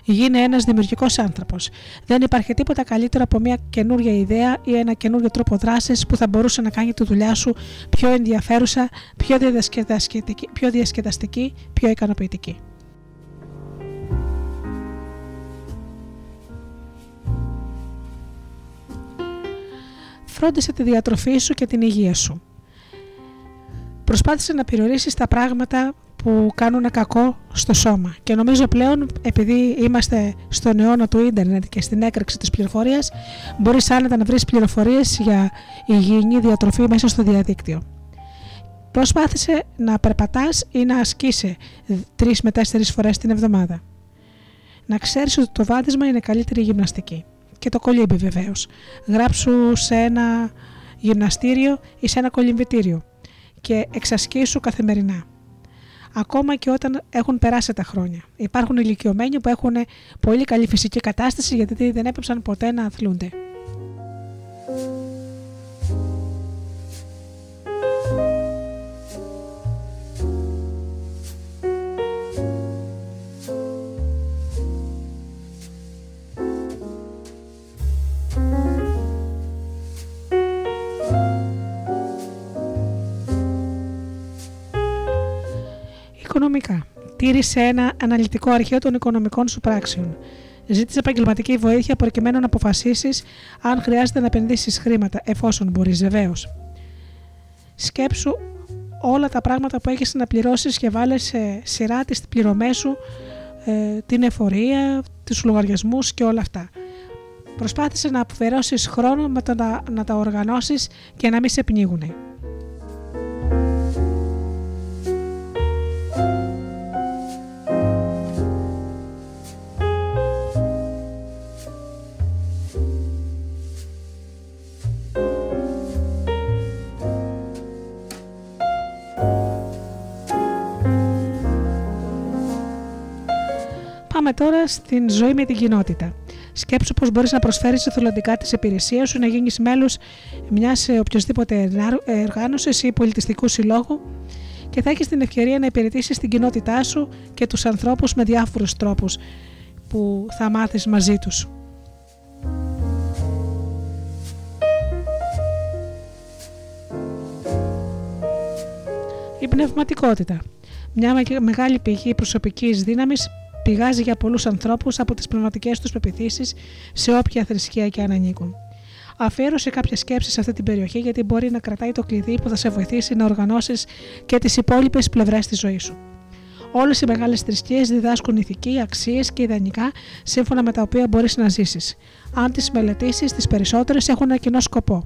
Speaker 2: Γίνε ένας δημιουργικός άνθρωπος. Δεν υπάρχει τίποτα καλύτερο από μια καινούργια ιδέα ή ένα καινούργιο τρόπο δράσης που θα μπορούσε να κάνει τη δουλειά σου πιο ενδιαφέρουσα, πιο διασκεδαστική, πιο, διασκεδαστική, πιο ικανοποιητική. Φρόντισε τη διατροφή σου και την υγεία σου. Προσπάθησε να περιορίσεις τα πράγματα που κάνουν κακό στο σώμα. Και νομίζω πλέον, επειδή είμαστε στον αιώνα του ίντερνετ και στην έκρηξη της πληροφορίας, μπορείς άνετα να βρεις πληροφορίες για υγιεινή διατροφή μέσα στο διαδίκτυο. Προσπάθησε να περπατάς ή να ασκείσαι 3 με 4 φορές την εβδομάδα. Να ξέρεις ότι το βάδισμα είναι καλύτερη γυμναστική. Και το κολύμπι βεβαίως. Γράψου σε ένα γυμναστήριο ή σε ένα κολυμβητήριο και εξασκήσου καθημερινά ακόμα και όταν έχουν περάσει τα χρόνια. Υπάρχουν ηλικιωμένοι που έχουν πολύ καλή φυσική κατάσταση γιατί δεν έπεψαν ποτέ να αθλούνται. Οικονομικά. Τήρησε ένα αναλυτικό αρχείο των οικονομικών σου πράξεων. Ζήτησε επαγγελματική βοήθεια προκειμένου να αποφασίσεις αν χρειάζεται να επενδύσεις χρήματα, εφόσον μπορείς βεβαίως. Σκέψου όλα τα πράγματα που έχεις να πληρώσεις και βάλε σε σειρά τις πληρωμές σου, ε, την εφορία, τους λογαριασμούς και όλα αυτά. Προσπάθησε να αφιερώσεις χρόνο με το να, να τα οργανώσεις και να μην σε πνίγουνε. Πάμε τώρα στην ζωή με την κοινότητα. Σκέψου πώς μπορείς να προσφέρεις εθελοντικά της υπηρεσίας σου, να γίνεις μέλος μιας οποιοδήποτε οργάνωσης ή πολιτιστικού συλλόγου και θα έχεις την ευκαιρία να υπηρετήσεις την κοινότητά σου και τους ανθρώπους με διάφορους τρόπους που θα μάθεις μαζί τους. Η πνευματικότητα. Μια μεγάλη πηγή προσωπικής δύναμης πηγάζει για πολλούς ανθρώπους από τις πνευματικές τους πεπιθήσεις σε όποια θρησκεία και αν ανήκουν. Αφιέρωσε κάποια σκέψη σε αυτή την περιοχή γιατί μπορεί να κρατάει το κλειδί που θα σε βοηθήσει να οργανώσεις και τις υπόλοιπες πλευρές της ζωής σου. Όλες οι μεγάλες θρησκείες διδάσκουν ηθική, αξίες και ιδανικά σύμφωνα με τα οποία μπορείς να ζήσεις. Αν τις μελετήσεις, τις περισσότερες έχουν ένα κοινό σκοπό.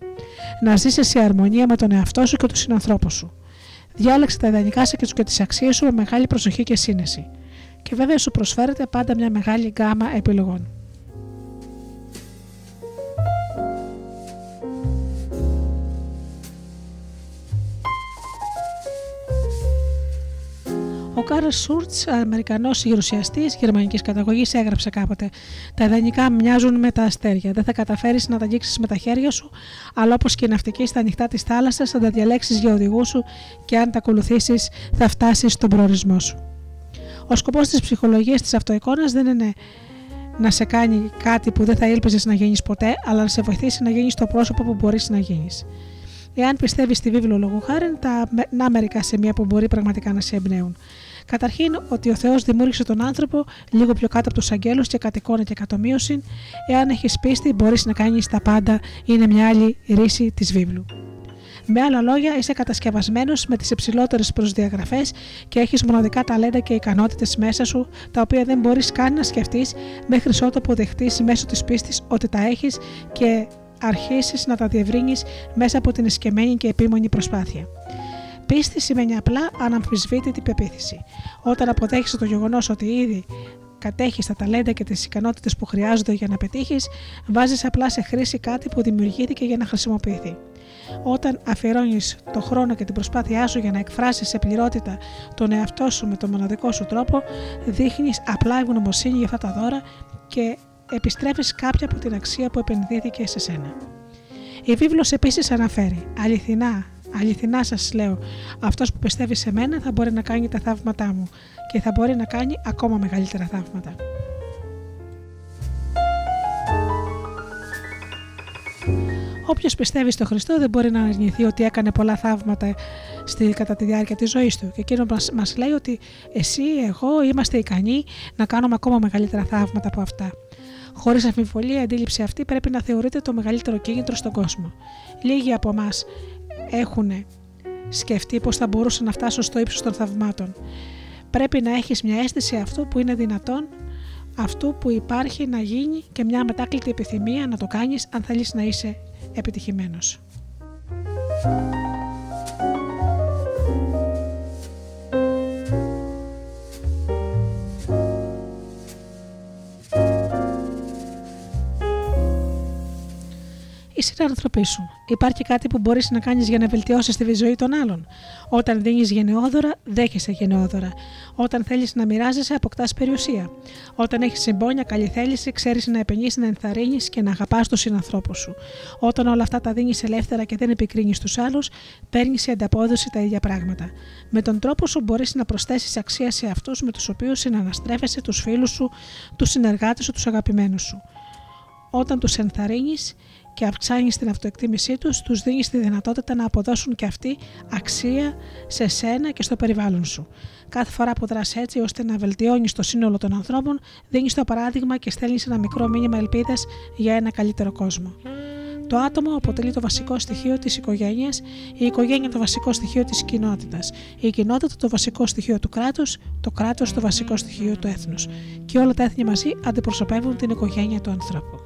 Speaker 2: Να ζήσεις σε αρμονία με τον εαυτό σου και τους συνανθρώπους σου. Διάλεξε τα ιδανικά σου και τις αξίες σου με μεγάλη προσοχή και σύνεση και βέβαια σου προσφέρεται πάντα μια μεγάλη γκάμα επιλογών. Κάρλ Σούρτς, Αμερικανός γερουσιαστής γερμανικής καταγωγής, έγραψε κάποτε: Τα ιδανικά μοιάζουν με τα αστέρια. Δεν θα καταφέρεις να τα αγγίξεις με τα χέρια σου, αλλά όπως και η ναυτική στα ανοιχτά της θάλασσας θα τα διαλέξεις για οδηγούς σου και αν τα ακολουθήσεις θα φτάσεις στον προορισμό σου. Ο σκοπός της ψυχολογίας της αυτοεικόνας δεν είναι να σε κάνει κάτι που δεν θα ήλπιζε να γίνεις ποτέ, αλλά να σε βοηθήσει να γίνεις το πρόσωπο που μπορείς να γίνεις. Εάν πιστεύεις στη βίβλο λόγου χάρη, τα να μερικά σημεία που μπορεί πραγματικά να σε εμπνέουν. Καταρχήν, ότι ο Θεός δημιούργησε τον άνθρωπο λίγο πιο κάτω από τους αγγέλους και κατ' εικόνα και κατ' ομοίωση. Εάν έχεις πίστη, μπορείς να κάνεις τα πάντα, είναι μια άλλη ρίση της βίβλου. Με άλλα λόγια, είσαι κατασκευασμένος με τις υψηλότερες προσδιαγραφές και έχεις μοναδικά ταλέντα και ικανότητες μέσα σου, τα οποία δεν μπορείς καν να σκεφτείς μέχρι ότου αποδεχτείς μέσω της πίστης ότι τα έχεις και αρχίσεις να τα διευρύνεις μέσα από την εσκεμμένη και επίμονη προσπάθεια. Πίστη σημαίνει απλά αναμφισβήτητη πεποίθηση. Όταν αποδέχεσαι το γεγονός ότι ήδη κατέχεις τα ταλέντα και τις ικανότητες που χρειάζονται για να πετύχεις, βάζεις απλά σε χρήση κάτι που δημιουργήθηκε για να χρησιμοποιηθεί. Όταν αφιερώνεις το χρόνο και την προσπάθειά σου για να εκφράσεις σε πληρότητα τον εαυτό σου με τον μοναδικό σου τρόπο, δείχνεις απλά ευγνωμοσύνη για αυτά τα δώρα και επιστρέφεις κάποια από την αξία που επενδύθηκε σε σένα. Η βίβλος επίσης αναφέρει «Αληθινά, αληθινά σας λέω, αυτός που πιστεύει σε μένα θα μπορεί να κάνει τα θαύματά μου και θα μπορεί να κάνει ακόμα μεγαλύτερα θαύματα». Όποιος πιστεύει στο Χριστό δεν μπορεί να αρνηθεί ότι έκανε πολλά θαύματα στη, κατά τη διάρκεια της ζωής του. Και εκείνο μας λέει ότι εσύ, εγώ είμαστε ικανοί να κάνουμε ακόμα μεγαλύτερα θαύματα από αυτά. Χωρίς αμφιβολία, η αντίληψη αυτή πρέπει να θεωρείται το μεγαλύτερο κίνητρο στον κόσμο. Λίγοι από εμά έχουν σκεφτεί πώς θα μπορούσαν να φτάσουν στο ύψος των θαυμάτων. Πρέπει να έχεις μια αίσθηση αυτού που είναι δυνατόν, αυτού που υπάρχει να γίνει και μια μετάκλητη επιθυμία να το κάνεις αν θέλεις να είσαι επιτυχημένος. Η συνανθρωπή σου. Υπάρχει κάτι που μπορείς να κάνεις για να βελτιώσεις τη ζωή των άλλων. Όταν δίνεις γενναιόδωρα, δέχεσαι γενναιόδωρα. Όταν θέλεις να μοιράζεσαι, αποκτάς περιουσία. Όταν έχεις συμπόνια, καλή θέληση, ξέρεις να επενείς, να ενθαρρύνεις και να αγαπάς τους συνανθρώπους σου. Όταν όλα αυτά τα δίνεις ελεύθερα και δεν επικρίνεις τους άλλους, παίρνεις σε ανταπόδοση τα ίδια πράγματα. Με τον τρόπο σου μπορείς να προσθέσεις αξία σε αυτούς με τους οποίους συναναστρέφεσαι, τους φίλους σου, τους συνεργάτες σου, τους αγαπημένους σου. Όταν τους ενθαρρύνεις, και αυξάνεις την αυτοεκτίμησή τους, τους δίνεις τη δυνατότητα να αποδώσουν και αυτοί αξία σε σένα και στο περιβάλλον σου. Κάθε φορά που δράσει έτσι ώστε να βελτιώνεις το σύνολο των ανθρώπων, δίνεις το παράδειγμα και στέλνεις ένα μικρό μήνυμα ελπίδας για ένα καλύτερο κόσμο. Το άτομο αποτελεί το βασικό στοιχείο της οικογένειας, η οικογένεια το βασικό στοιχείο της κοινότητας, η κοινότητα το βασικό στοιχείο του κράτους, το κράτος το βασικό στοιχείο του έθνους. Και όλα τα έθνη μαζί αντιπροσωπεύουν την οικογένεια του ανθρώπου.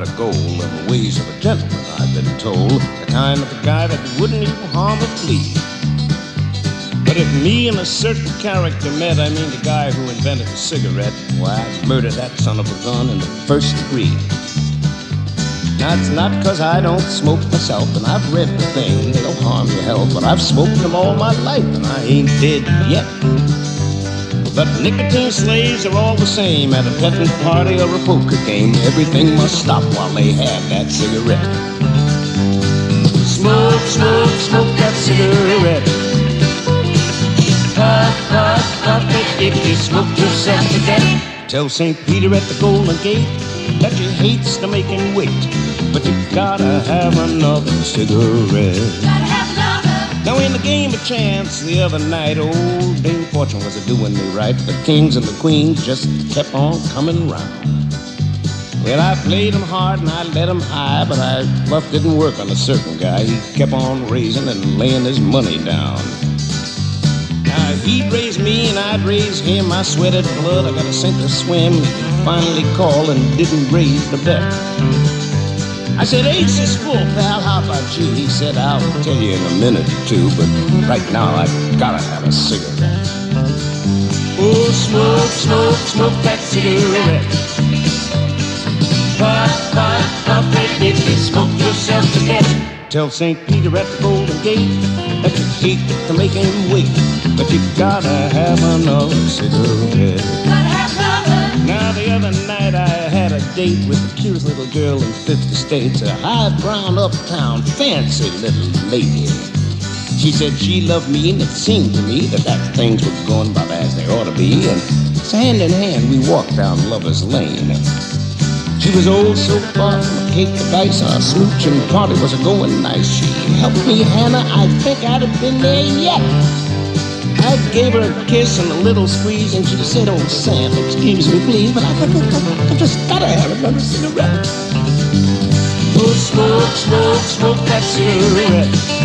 Speaker 1: Heart of gold and the ways of a gentleman, I've been told. The kind of a guy that wouldn't even harm a flea. But if me and a certain character met, I mean the guy who invented the cigarette, why, I'd murder that son of a gun in the first degree. Now, it's not because I don't smoke myself, and I've read the thing, they'll harm your health, but I've smoked them all my life, and I ain't dead yet. But nicotine slaves are all the same at a petting party or a poker game. Everything must stop while they have that cigarette. Smoke, smoke, smoke that cigarette. Puff, puff, puff it if you smoke yourself to death. Tell St. Peter at the Golden Gate that you hates to make him wait, but you gotta have another cigarette. Gotta have another. Now in the game of chance the other night, old Dame Fortune was a doing me right. The kings and the queens just kept on coming round. Well, I played him hard and I let him high, but I bluff didn't work on a certain guy. He kept on raising and laying his money down. Now he'd raise me and I'd raise him. I sweated blood, I got a sink or swim. He finally called and didn't raise the bet. I said, Ace is full, pal. How about you? He said, I'll tell you in a minute or two, but right now I've gotta have a cigarette. Oh, smoke, smoke, smoke that cigarette. Puff, puff, puff it if you smoke yourself to death. Tell St. Peter at the Golden Gate that you hate to make him wait, but you gotta have another cigarette. Now the other night I had a date with the cutest little girl in 50 states, a high brown uptown fancy little lady. She said she loved me and it seemed to me that, that things were going about as they ought to be. And so hand in hand we walked down Lover's Lane. She was old so far from a cake of ice, our smooch and party was a going nice. She helped me, Hannah, I think I'd have been there yet. I gave her a kiss and a little squeeze, and she said, Oh, Sam, excuse me, please, but I, I, I, I just gotta have another cigarette. Oh, smoke, smoke, smoke that cigarette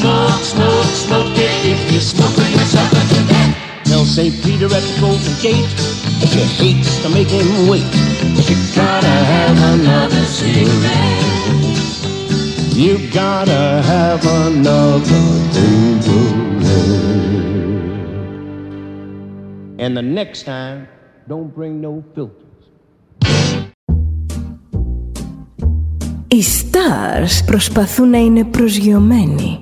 Speaker 1: Smoke, smoke, smoke it if you're smoking yourself to death. Tell St. Peter at the Golden Gate that you hate to make him wait, but you gotta have another cigarette. You gotta have another cigarette. And the next time, don't bring no filters.
Speaker 3: Οι stars προσπαθούν να είναι προσγειωμένοι.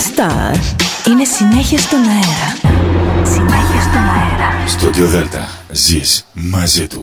Speaker 3: Star είναι συνέχεια στον αέρα. Συνέχεια στον αέρα.
Speaker 4: Στο Διοδέλτα ζεις μαζί του.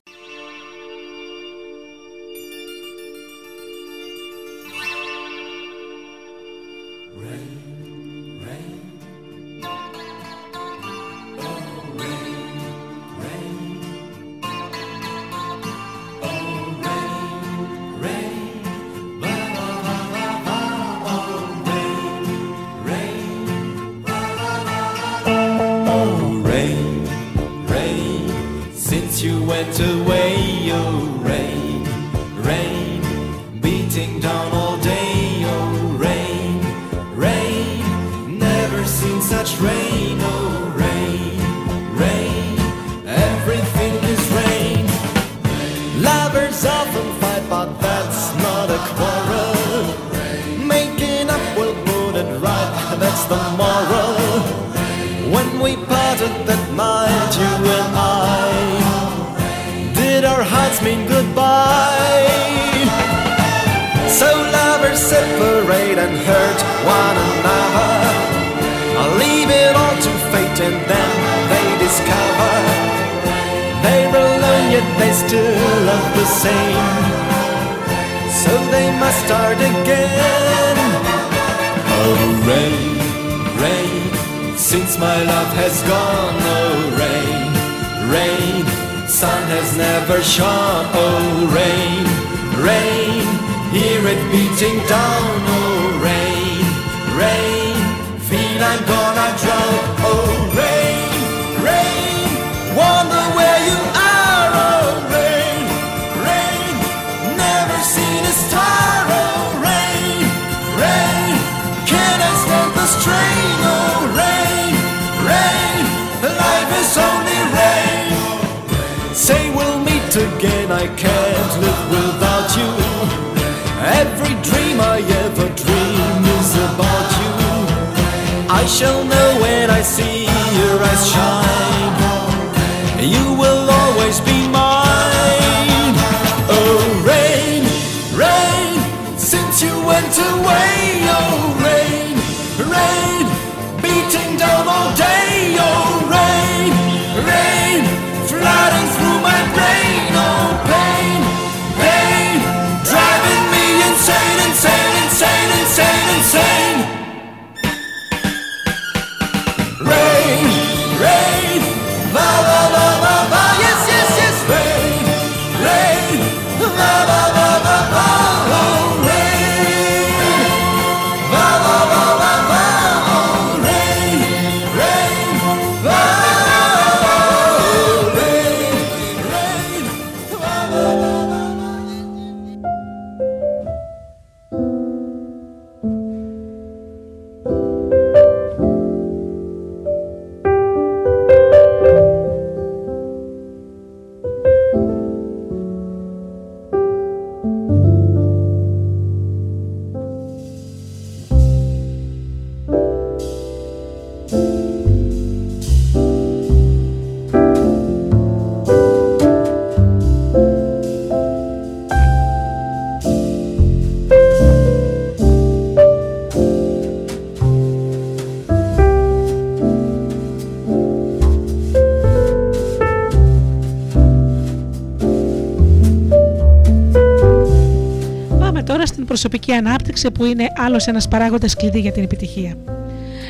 Speaker 2: Στην προσωπική ανάπτυξη που είναι άλλος ένας παράγοντας κλειδί για την επιτυχία.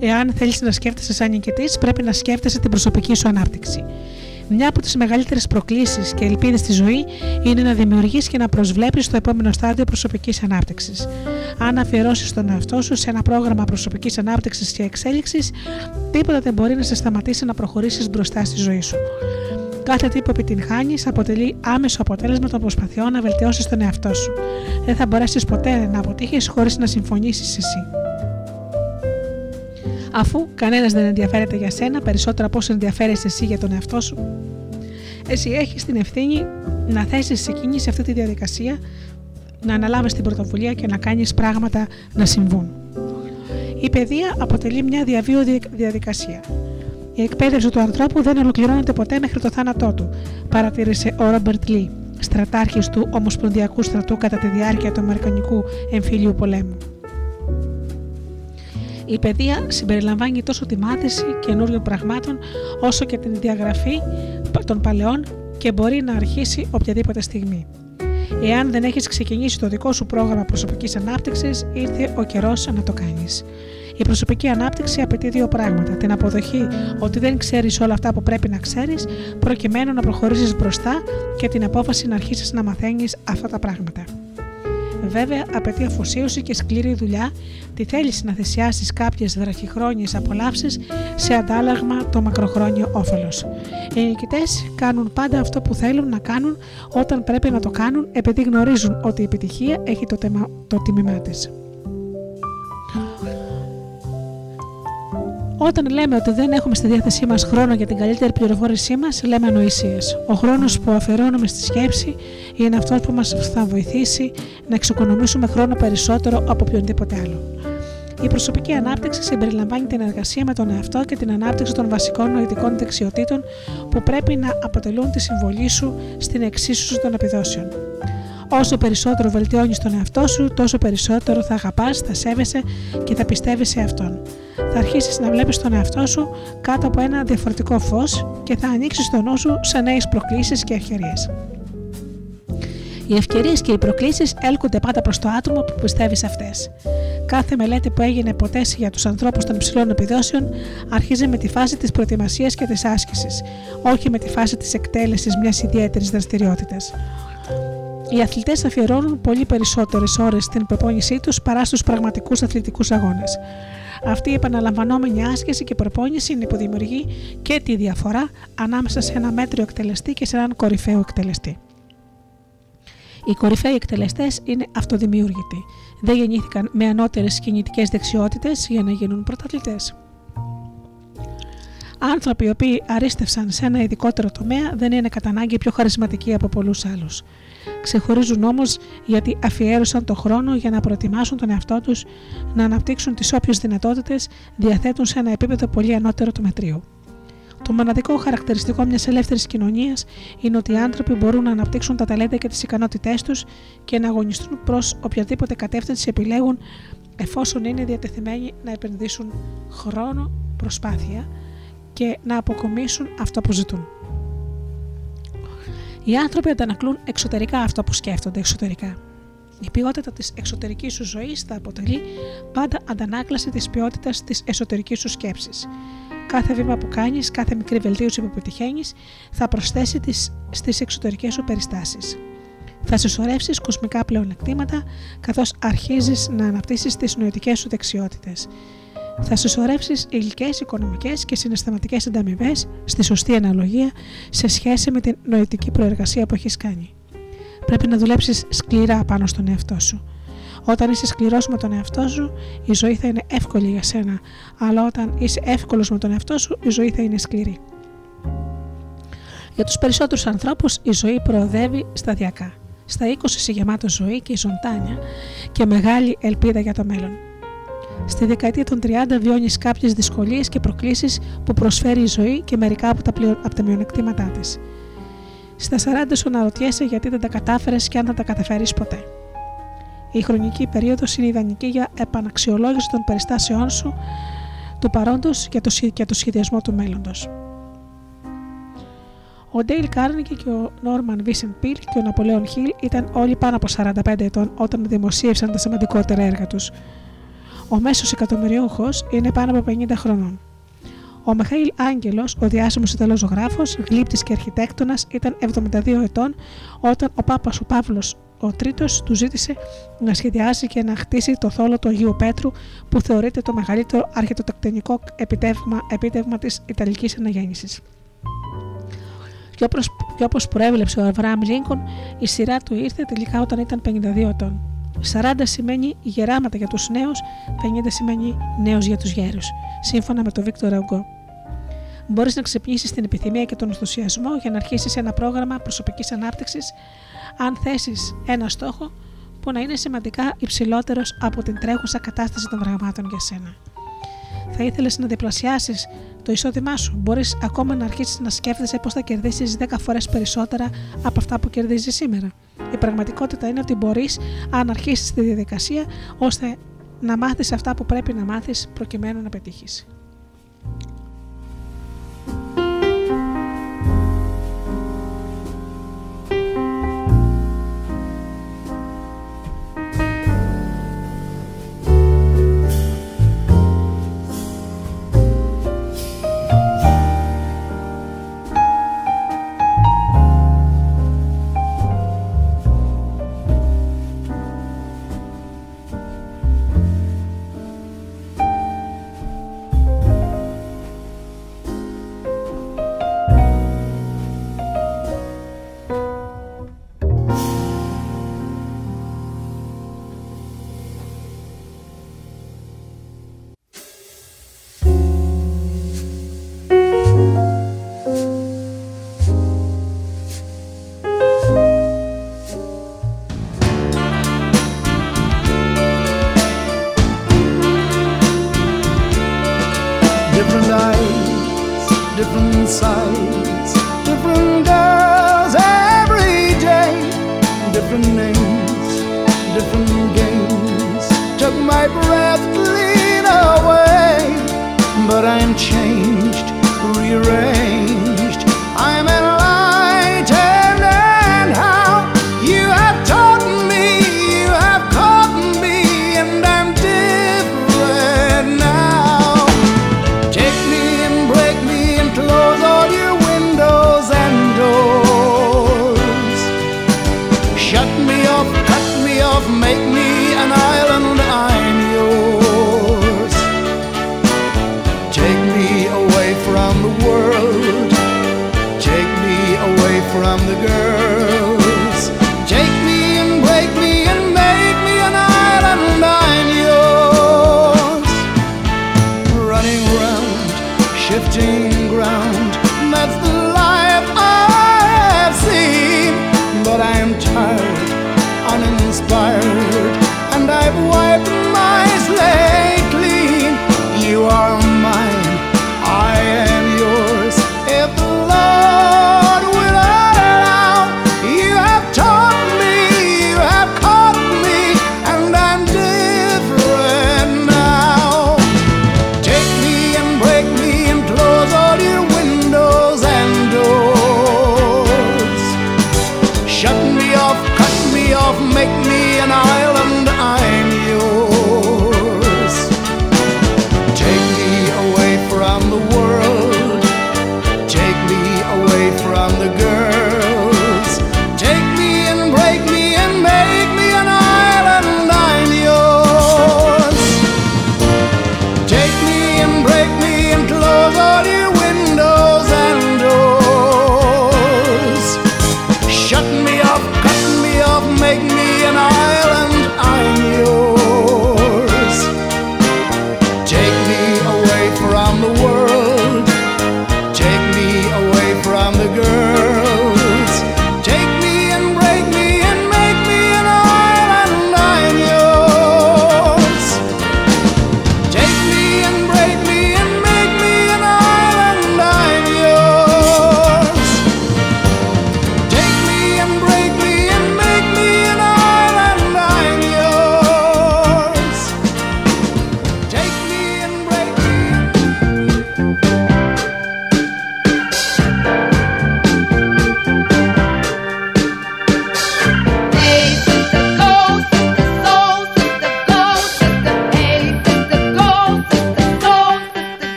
Speaker 2: Εάν θέλεις να σκέφτεσαι σαν νικητής, πρέπει να σκέφτεσαι την προσωπική σου ανάπτυξη. Μια από τις μεγαλύτερες προκλήσεις και ελπίδες στη ζωή είναι να δημιουργείς και να προσβλέπεις το επόμενο στάδιο προσωπικής ανάπτυξης. Αν αφιερώσεις τον εαυτό σου σε ένα πρόγραμμα προσωπικής ανάπτυξης και εξέλιξης, τίποτα δεν μπορεί να σε σταματήσει να προχωρήσεις μπροστά στη ζωή σου. Κάθε τι που επιτυγχάνεις αποτελεί άμεσο αποτέλεσμα των προσπαθειών να βελτιώσεις τον εαυτό σου. Δεν θα μπορέσεις ποτέ να αποτύχεις χωρίς να συμφωνήσεις εσύ. Αφού κανένας δεν ενδιαφέρεται για σένα περισσότερο από όσο ενδιαφέρεσαι εσύ για τον εαυτό σου, εσύ έχεις την ευθύνη να θέσεις σε κίνηση αυτή τη διαδικασία, να αναλάβεις την πρωτοβουλία και να κάνεις πράγματα να συμβούν. Η παιδεία αποτελεί μια διαβίω διαδικασία. Η εκπαίδευση του ανθρώπου δεν ολοκληρώνεται ποτέ μέχρι το θάνατό του, παρατήρησε ο Ρόμπερτ Λί, στρατάρχης του Ομοσπονδιακού Στρατού κατά τη διάρκεια του Αμερικανικού Εμφυλίου Πολέμου. Η παιδεία συμπεριλαμβάνει τόσο τη μάθηση καινούριων πραγμάτων όσο και την διαγραφή των παλαιών και μπορεί να αρχίσει οποιαδήποτε στιγμή. Εάν δεν έχεις ξεκινήσει το δικό σου πρόγραμμα προσωπικής ανάπτυξης, ήρθε ο καιρός να το κάνεις. Η προσωπική ανάπτυξη απαιτεί δύο πράγματα. Την αποδοχή ότι δεν ξέρεις όλα αυτά που πρέπει να ξέρεις, προκειμένου να προχωρήσεις μπροστά και την απόφαση να αρχίσεις να μαθαίνεις αυτά τα πράγματα. Βέβαια, απαιτεί αφοσίωση και σκληρή δουλειά, τη θέληση να θυσιάσεις κάποιες βραχυχρόνιες απολαύσεις σε αντάλλαγμα το μακροχρόνιο όφελος. Οι νικητές κάνουν πάντα αυτό που θέλουν να κάνουν όταν πρέπει να το κάνουν, επειδή γνωρίζουν ότι η επιτυχία έχει το, τεμα... το τίμημά της. Όταν λέμε ότι δεν έχουμε στη διάθεσή μας χρόνο για την καλύτερη πληροφόρησή μας, λέμε ανοησίες. Ο χρόνος που αφαιρώνουμε στη σκέψη είναι αυτός που μας θα βοηθήσει να εξοικονομήσουμε χρόνο περισσότερο από οποιονδήποτε άλλο. Η προσωπική ανάπτυξη συμπεριλαμβάνει την εργασία με τον εαυτό και την ανάπτυξη των βασικών νοητικών δεξιοτήτων που πρέπει να αποτελούν τη συμβολή σου στην εξίσωση των επιδόσεων. Όσο περισσότερο βελτιώνεις τον εαυτό σου, τόσο περισσότερο θα αγαπάς, θα σέβεσαι και θα πιστεύεις σε αυτόν. Θα αρχίσεις να βλέπεις τον εαυτό σου κάτω από ένα διαφορετικό φως και θα ανοίξεις τον νου σου σε νέες προκλήσεις και ευκαιρίες. Οι ευκαιρίες και οι προκλήσεις έλκονται πάντα προς το άτομο που πιστεύεις σε αυτές. Κάθε μελέτη που έγινε ποτέ για τους ανθρώπους των υψηλών επιδόσεων αρχίζει με τη φάση της προετοιμασίας και της άσκησης, όχι με τη φάση της εκτέλεσης μιας ιδιαίτερης δραστηριότητας. Οι αθλητές αφιερώνουν πολύ περισσότερες ώρες στην προπόνησή τους παρά στους πραγματικούς αθλητικούς αγώνες. Αυτή η επαναλαμβανόμενη άσκηση και προπόνηση είναι που δημιουργεί και τη διαφορά ανάμεσα σε ένα μέτριο εκτελεστή και σε έναν κορυφαίο εκτελεστή. Οι κορυφαίοι εκτελεστές είναι αυτοδημιούργητοι. Δεν γεννήθηκαν με ανώτερες κινητικές δεξιότητες για να γίνουν πρωταθλητές. Άνθρωποι οι οποίοι αρίστευσαν σε ένα ειδικότερο τομέα δεν είναι κατά ανάγκη πιο χαρισματικοί από πολλούς άλλους. Ξεχωρίζουν όμως γιατί αφιέρωσαν το χρόνο για να προετοιμάσουν τον εαυτό τους να αναπτύξουν τις όποιες δυνατότητες διαθέτουν σε ένα επίπεδο πολύ ανώτερο του μετρίου. Το μοναδικό χαρακτηριστικό μιας ελεύθερης κοινωνίας είναι ότι οι άνθρωποι μπορούν να αναπτύξουν τα ταλέντα και τις ικανότητές τους και να αγωνιστούν προς οποιαδήποτε κατεύθυνση επιλέγουν εφόσον είναι διατεθειμένοι να επενδύσουν χρόνο, προσπάθεια και να αποκομίσουν αυτό που ζητούν. Οι άνθρωποι αντανακλούν εξωτερικά αυτό που σκέφτονται εξωτερικά. Η ποιότητα της εξωτερικής σου ζωής θα αποτελεί πάντα αντανάκλαση της ποιότητας της εσωτερικής σου σκέψης. Κάθε βήμα που κάνεις, κάθε μικρή βελτίωση που πετυχαίνει, θα προσθέσει στις εξωτερικές σου περιστάσεις. Θα συσσωρεύσεις κοσμικά πλεονεκτήματα καθώς αρχίζεις να αναπτύσσεις τις νοητικές σου δεξιότητες. Θα συσσωρεύσει υλικές, οικονομικές και συναισθηματικές ανταμοιβές στη σωστή αναλογία σε σχέση με την νοητική προεργασία που έχεις κάνει. Πρέπει να δουλέψεις σκληρά πάνω στον εαυτό σου. Όταν είσαι σκληρός με τον εαυτό σου, η ζωή θα είναι εύκολη για σένα, αλλά όταν είσαι εύκολος με τον εαυτό σου, η ζωή θα είναι σκληρή. Για τους περισσότερους ανθρώπους, η ζωή προοδεύει σταδιακά. Στα 20 είσαι γεμάτο ζωή και ζωντάνια και μεγάλη ελπίδα για το μέλλον. Στη δεκαετία των 30 βιώνεις κάποιες δυσκολίες και προκλήσεις που προσφέρει η ζωή και μερικά από τα, πλειο... από τα μειονεκτήματά της. Στα 40 σου αναρωτιέσαι γιατί δεν τα κατάφερες και αν θα τα καταφέρεις ποτέ. Η χρονική περίοδος είναι ιδανική για επαναξιολόγηση των περιστάσεών σου του παρόντος και το, το σχεδιασμό του μέλλοντος. Ο Ντέιλ Κάρνικη και ο Νόρμαν Βίσεν Πιλ και ο Ναπολέον Χιλ ήταν όλοι πάνω από 45 ετών όταν δημοσίευσαν τα σημαντικότερα έργα τους. Ο μέσος εκατομμυριούχος είναι πάνω από 50 χρονών. Ο Μιχαήλ Άγγελος, ο διάσημος Ιταλό ζωγράφο, γλύπτης και αρχιτέκτονας, ήταν 72 ετών όταν ο Πάπας ο Παύλος ο τρίτος του ζήτησε να σχεδιάσει και να χτίσει το θόλο του Αγίου Πέτρου, που θεωρείται το μεγαλύτερο αρχιτεκτονικό επίτευγμα, επίτευγμα της Ιταλικής Αναγέννησης. Και όπως προέβλεψε ο Αβραάμ Λίνκον, η σειρά του ήρθε τελικά όταν ήταν 52 ετών. 40 σημαίνει γεράματα για τους νέους, 50 σημαίνει νέο για τους γέρους, σύμφωνα με τον Βίκτορ Αγκό. Μπορείς να ξυπνήσεις την επιθυμία και τον ενθουσιασμό για να αρχίσεις ένα πρόγραμμα προσωπικής ανάπτυξης, αν θέσεις ένα στόχο που να είναι σημαντικά υψηλότερος από την τρέχουσα κατάσταση των πραγμάτων για σένα. Θα ήθελες να διπλασιάσεις το εισόδημά σου; Μπορείς ακόμα να αρχίσεις να σκέφτεσαι πώς θα κερδίσεις 10 φορές περισσότερα από αυτά που κερδίζεις σήμερα. Η πραγματικότητα είναι ότι μπορείς, αν αρχίσεις τη διαδικασία, ώστε να μάθεις αυτά που πρέπει να μάθεις προκειμένου να
Speaker 1: πετύχεις. world. Take me away
Speaker 5: from the girl.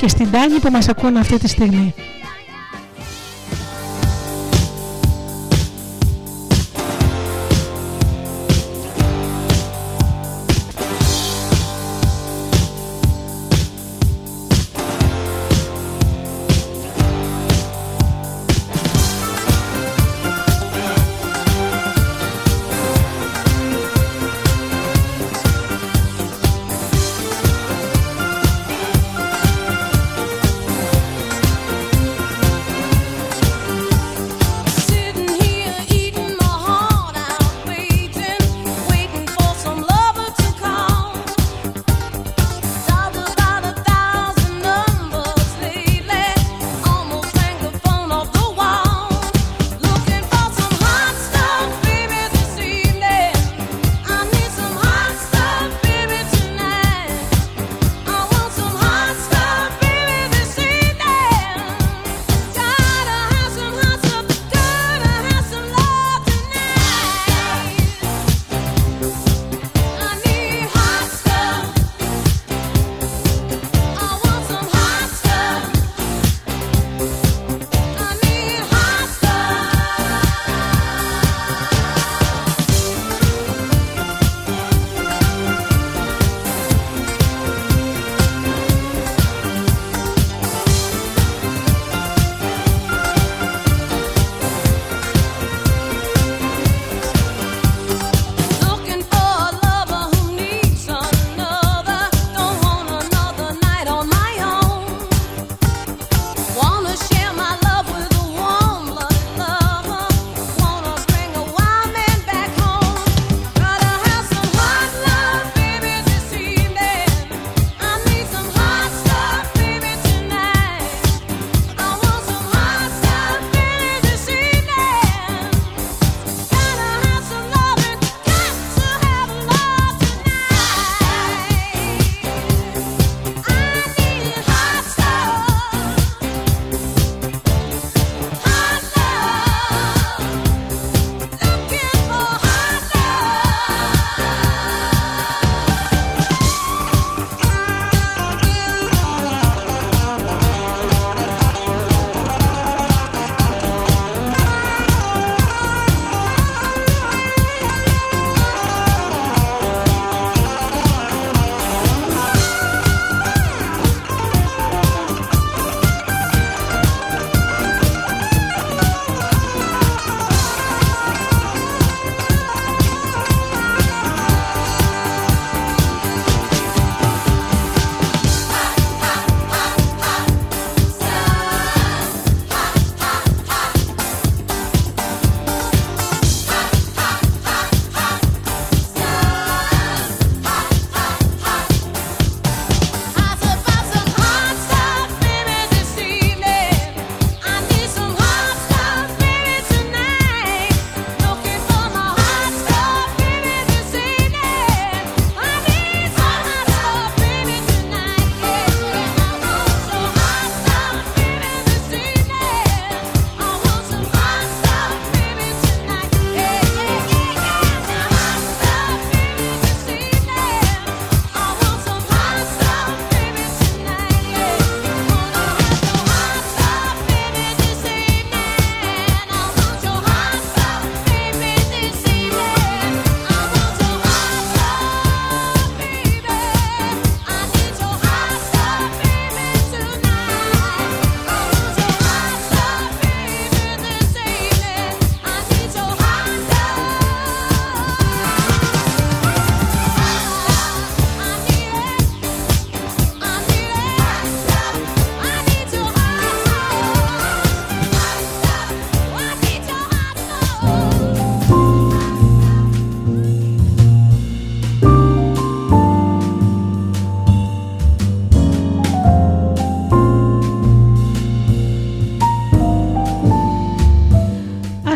Speaker 5: Και στην Τάνη που μας ακούν αυτή τη στιγμή.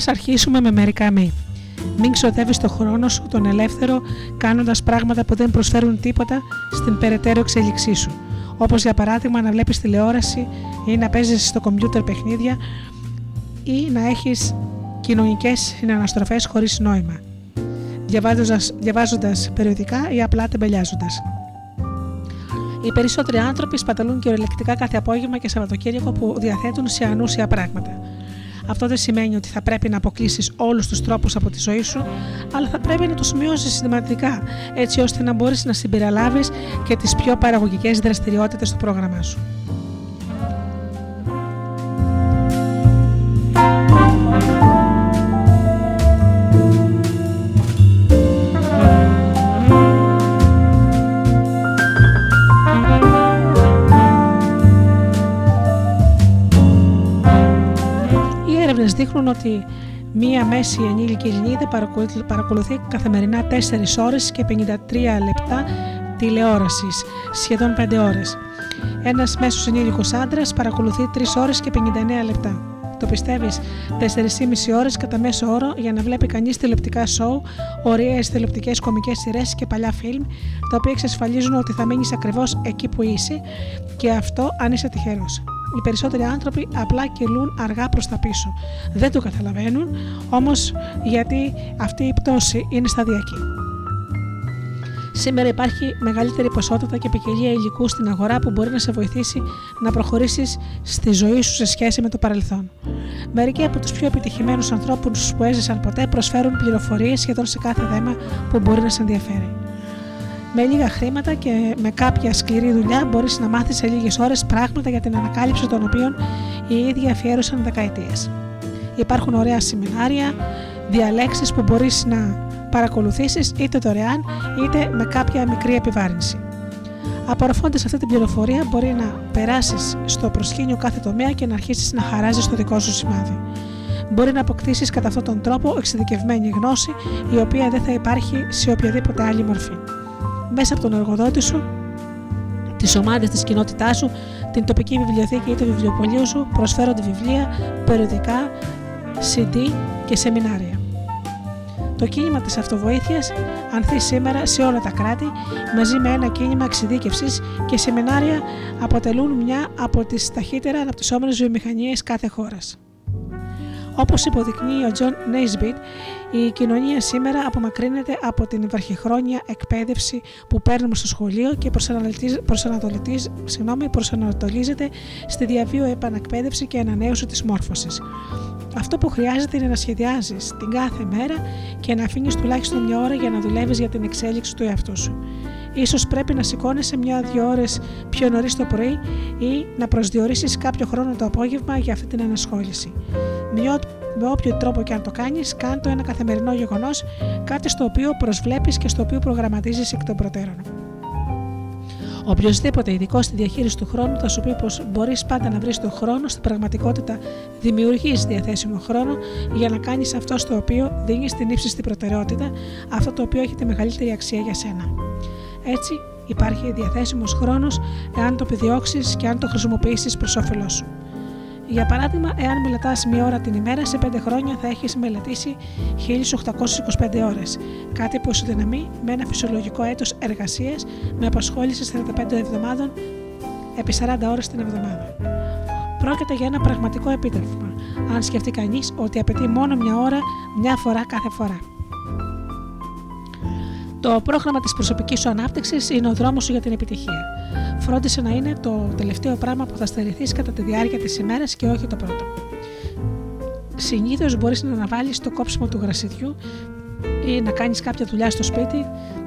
Speaker 5: Αρχίσουμε με μερικά μη. Μην ξοδεύεις το χρόνο σου τον ελεύθερο κάνοντας πράγματα που δεν προσφέρουν τίποτα στην περαιτέρω εξέλιξή σου. Όπως για παράδειγμα να βλέπεις τηλεόραση ή να παίζεις στο κομπιούτερ παιχνίδια ή να έχεις κοινωνικές συναναστροφές χωρίς νόημα. Διαβάζοντας περιοδικά ή απλά τεμπελιάζοντας.
Speaker 2: Οι περισσότεροι άνθρωποι σπαταλούν κυριολεκτικά κάθε απόγευμα και Σαββατοκύριακο που διαθέτουν σε ανούσια πράγματα. Αυτό δεν σημαίνει ότι θα πρέπει να αποκλείσεις όλους τους τρόπους από τη ζωή σου, αλλά θα πρέπει να του σημειώσεις συστηματικά, έτσι ώστε να μπορείς να συμπεριλάβεις και τις πιο παραγωγικές δραστηριότητες στο πρόγραμμά σου. Ότι μία μέση ενήλικη Ελληνίδα παρακολουθεί καθημερινά 4 ώρες και 53 λεπτά τηλεόρασης, σχεδόν 5 ώρες. Ένας μέσος ενήλικος άντρας παρακολουθεί 3 ώρες και 59 λεπτά. Το πιστεύεις, 4,5 ώρες κατά μέσο όρο για να βλέπει κανείς τηλεοπτικά σοου, ωραίες τηλεοπτικές κομικές σειρές και παλιά φιλμ, τα οποία εξασφαλίζουν ότι θα μείνεις ακριβώς εκεί που είσαι και αυτό αν είσαι τυχερός οι περισσότεροι άνθρωποι απλά κυλούν αργά προς τα πίσω. Δεν το καταλαβαίνουν, όμως γιατί αυτή η πτώση είναι σταδιακή. Σήμερα υπάρχει μεγαλύτερη ποσότητα και ποικιλία υλικού στην αγορά που μπορεί να σε βοηθήσει να προχωρήσεις στη ζωή σου σε σχέση με το παρελθόν. Μερικοί από τους πιο επιτυχημένους ανθρώπους που έζησαν ποτέ προσφέρουν πληροφορίες σχεδόν σε κάθε θέμα που μπορεί να σε ενδιαφέρει. Με λίγα χρήματα και με κάποια σκληρή δουλειά μπορείς να μάθεις σε λίγες ώρες πράγματα για την ανακάλυψη των οποίων οι ίδιοι αφιέρωσαν δεκαετίες. Υπάρχουν ωραία σεμινάρια, διαλέξεις που μπορείς να παρακολουθήσεις είτε δωρεάν είτε με κάποια μικρή επιβάρυνση. Απορροφώντας αυτή την πληροφορία, μπορεί να περάσεις στο προσκήνιο κάθε τομέα και να αρχίσεις να χαράζεις το δικό σου σημάδι. Μπορεί να αποκτήσεις κατά αυτόν τον τρόπο εξειδικευμένη γνώση, η οποία δεν θα υπάρχει σε οποιαδήποτε άλλη μορφή μέσα από τον εργοδότη σου, τις ομάδες της κοινότητάς σου, την τοπική βιβλιοθήκη ή το βιβλιοπωλείο σου προσφέρονται βιβλία, περιοδικά, CD και σεμινάρια. Το κίνημα της αυτοβοήθειας ανθεί σήμερα σε όλα τα κράτη μαζί με ένα κίνημα εξειδίκευσης και σεμινάρια αποτελούν μια από τις ταχύτερα αναπτυσσόμενες βιομηχανίες κάθε χώρας. Όπως υποδεικνύει ο Τζον Νέισμπιτ, η κοινωνία σήμερα απομακρύνεται από την βραχυχρόνια εκπαίδευση που παίρνουμε στο σχολείο και προσανατολίζεται στη διαβίω επανακπαίδευση και ανανέωση της μόρφωσης. Αυτό που χρειάζεται είναι να σχεδιάζεις την κάθε μέρα και να αφήνεις τουλάχιστον μια ώρα για να δουλεύεις για την εξέλιξη του εαυτού σου. Ίσως πρέπει να σηκώνεσαι μια-δυο ώρες πιο νωρίς το πρωί ή να προσδιορίσεις κάποιο χρόνο το απόγευμα για αυτή την ανασχόληση. Με όποιο τρόπο και αν το κάνεις, το ένα καθημερινό γεγονός, κάτι στο οποίο προσβλέπεις και στο οποίο προγραμματίζεις εκ των προτέρων. Οποιοδήποτε ειδικό στη διαχείριση του χρόνου θα σου πει πως μπορείς πάντα να βρεις τον χρόνο, στην πραγματικότητα δημιουργείς διαθέσιμο χρόνο για να κάνεις αυτό στο οποίο δίνεις την ύψιστη προτεραιότητα, αυτό το οποίο έχει τη μεγαλύτερη αξία για σένα. Έτσι, υπάρχει διαθέσιμος χρόνος εάν το επιδιώξεις και αν το χρησιμοποιήσεις προς όφελός σου. Για παράδειγμα, εάν μελετάς μία ώρα την ημέρα, σε 5 χρόνια θα έχεις μελετήσει 1825 ώρες. Κάτι που ισοδυναμεί με ένα φυσιολογικό έτος εργασίας με απασχόλησης 45 εβδομάδων επί 40 ώρες την εβδομάδα. Πρόκειται για ένα πραγματικό επίτευγμα, αν σκεφτεί κανείς ότι απαιτεί μόνο μια ώρα μια φορά κάθε φορά. Το πρόγραμμα της προσωπικής σου ανάπτυξης είναι ο δρόμος σου για την επιτυχία. Φρόντισε να είναι το τελευταίο πράγμα που θα στερηθείς κατά τη διάρκεια της ημέρας και όχι το πρώτο. Συνήθως μπορείς να αναβάλεις το κόψιμο του γρασιδιού ή να κάνεις κάποια δουλειά στο σπίτι,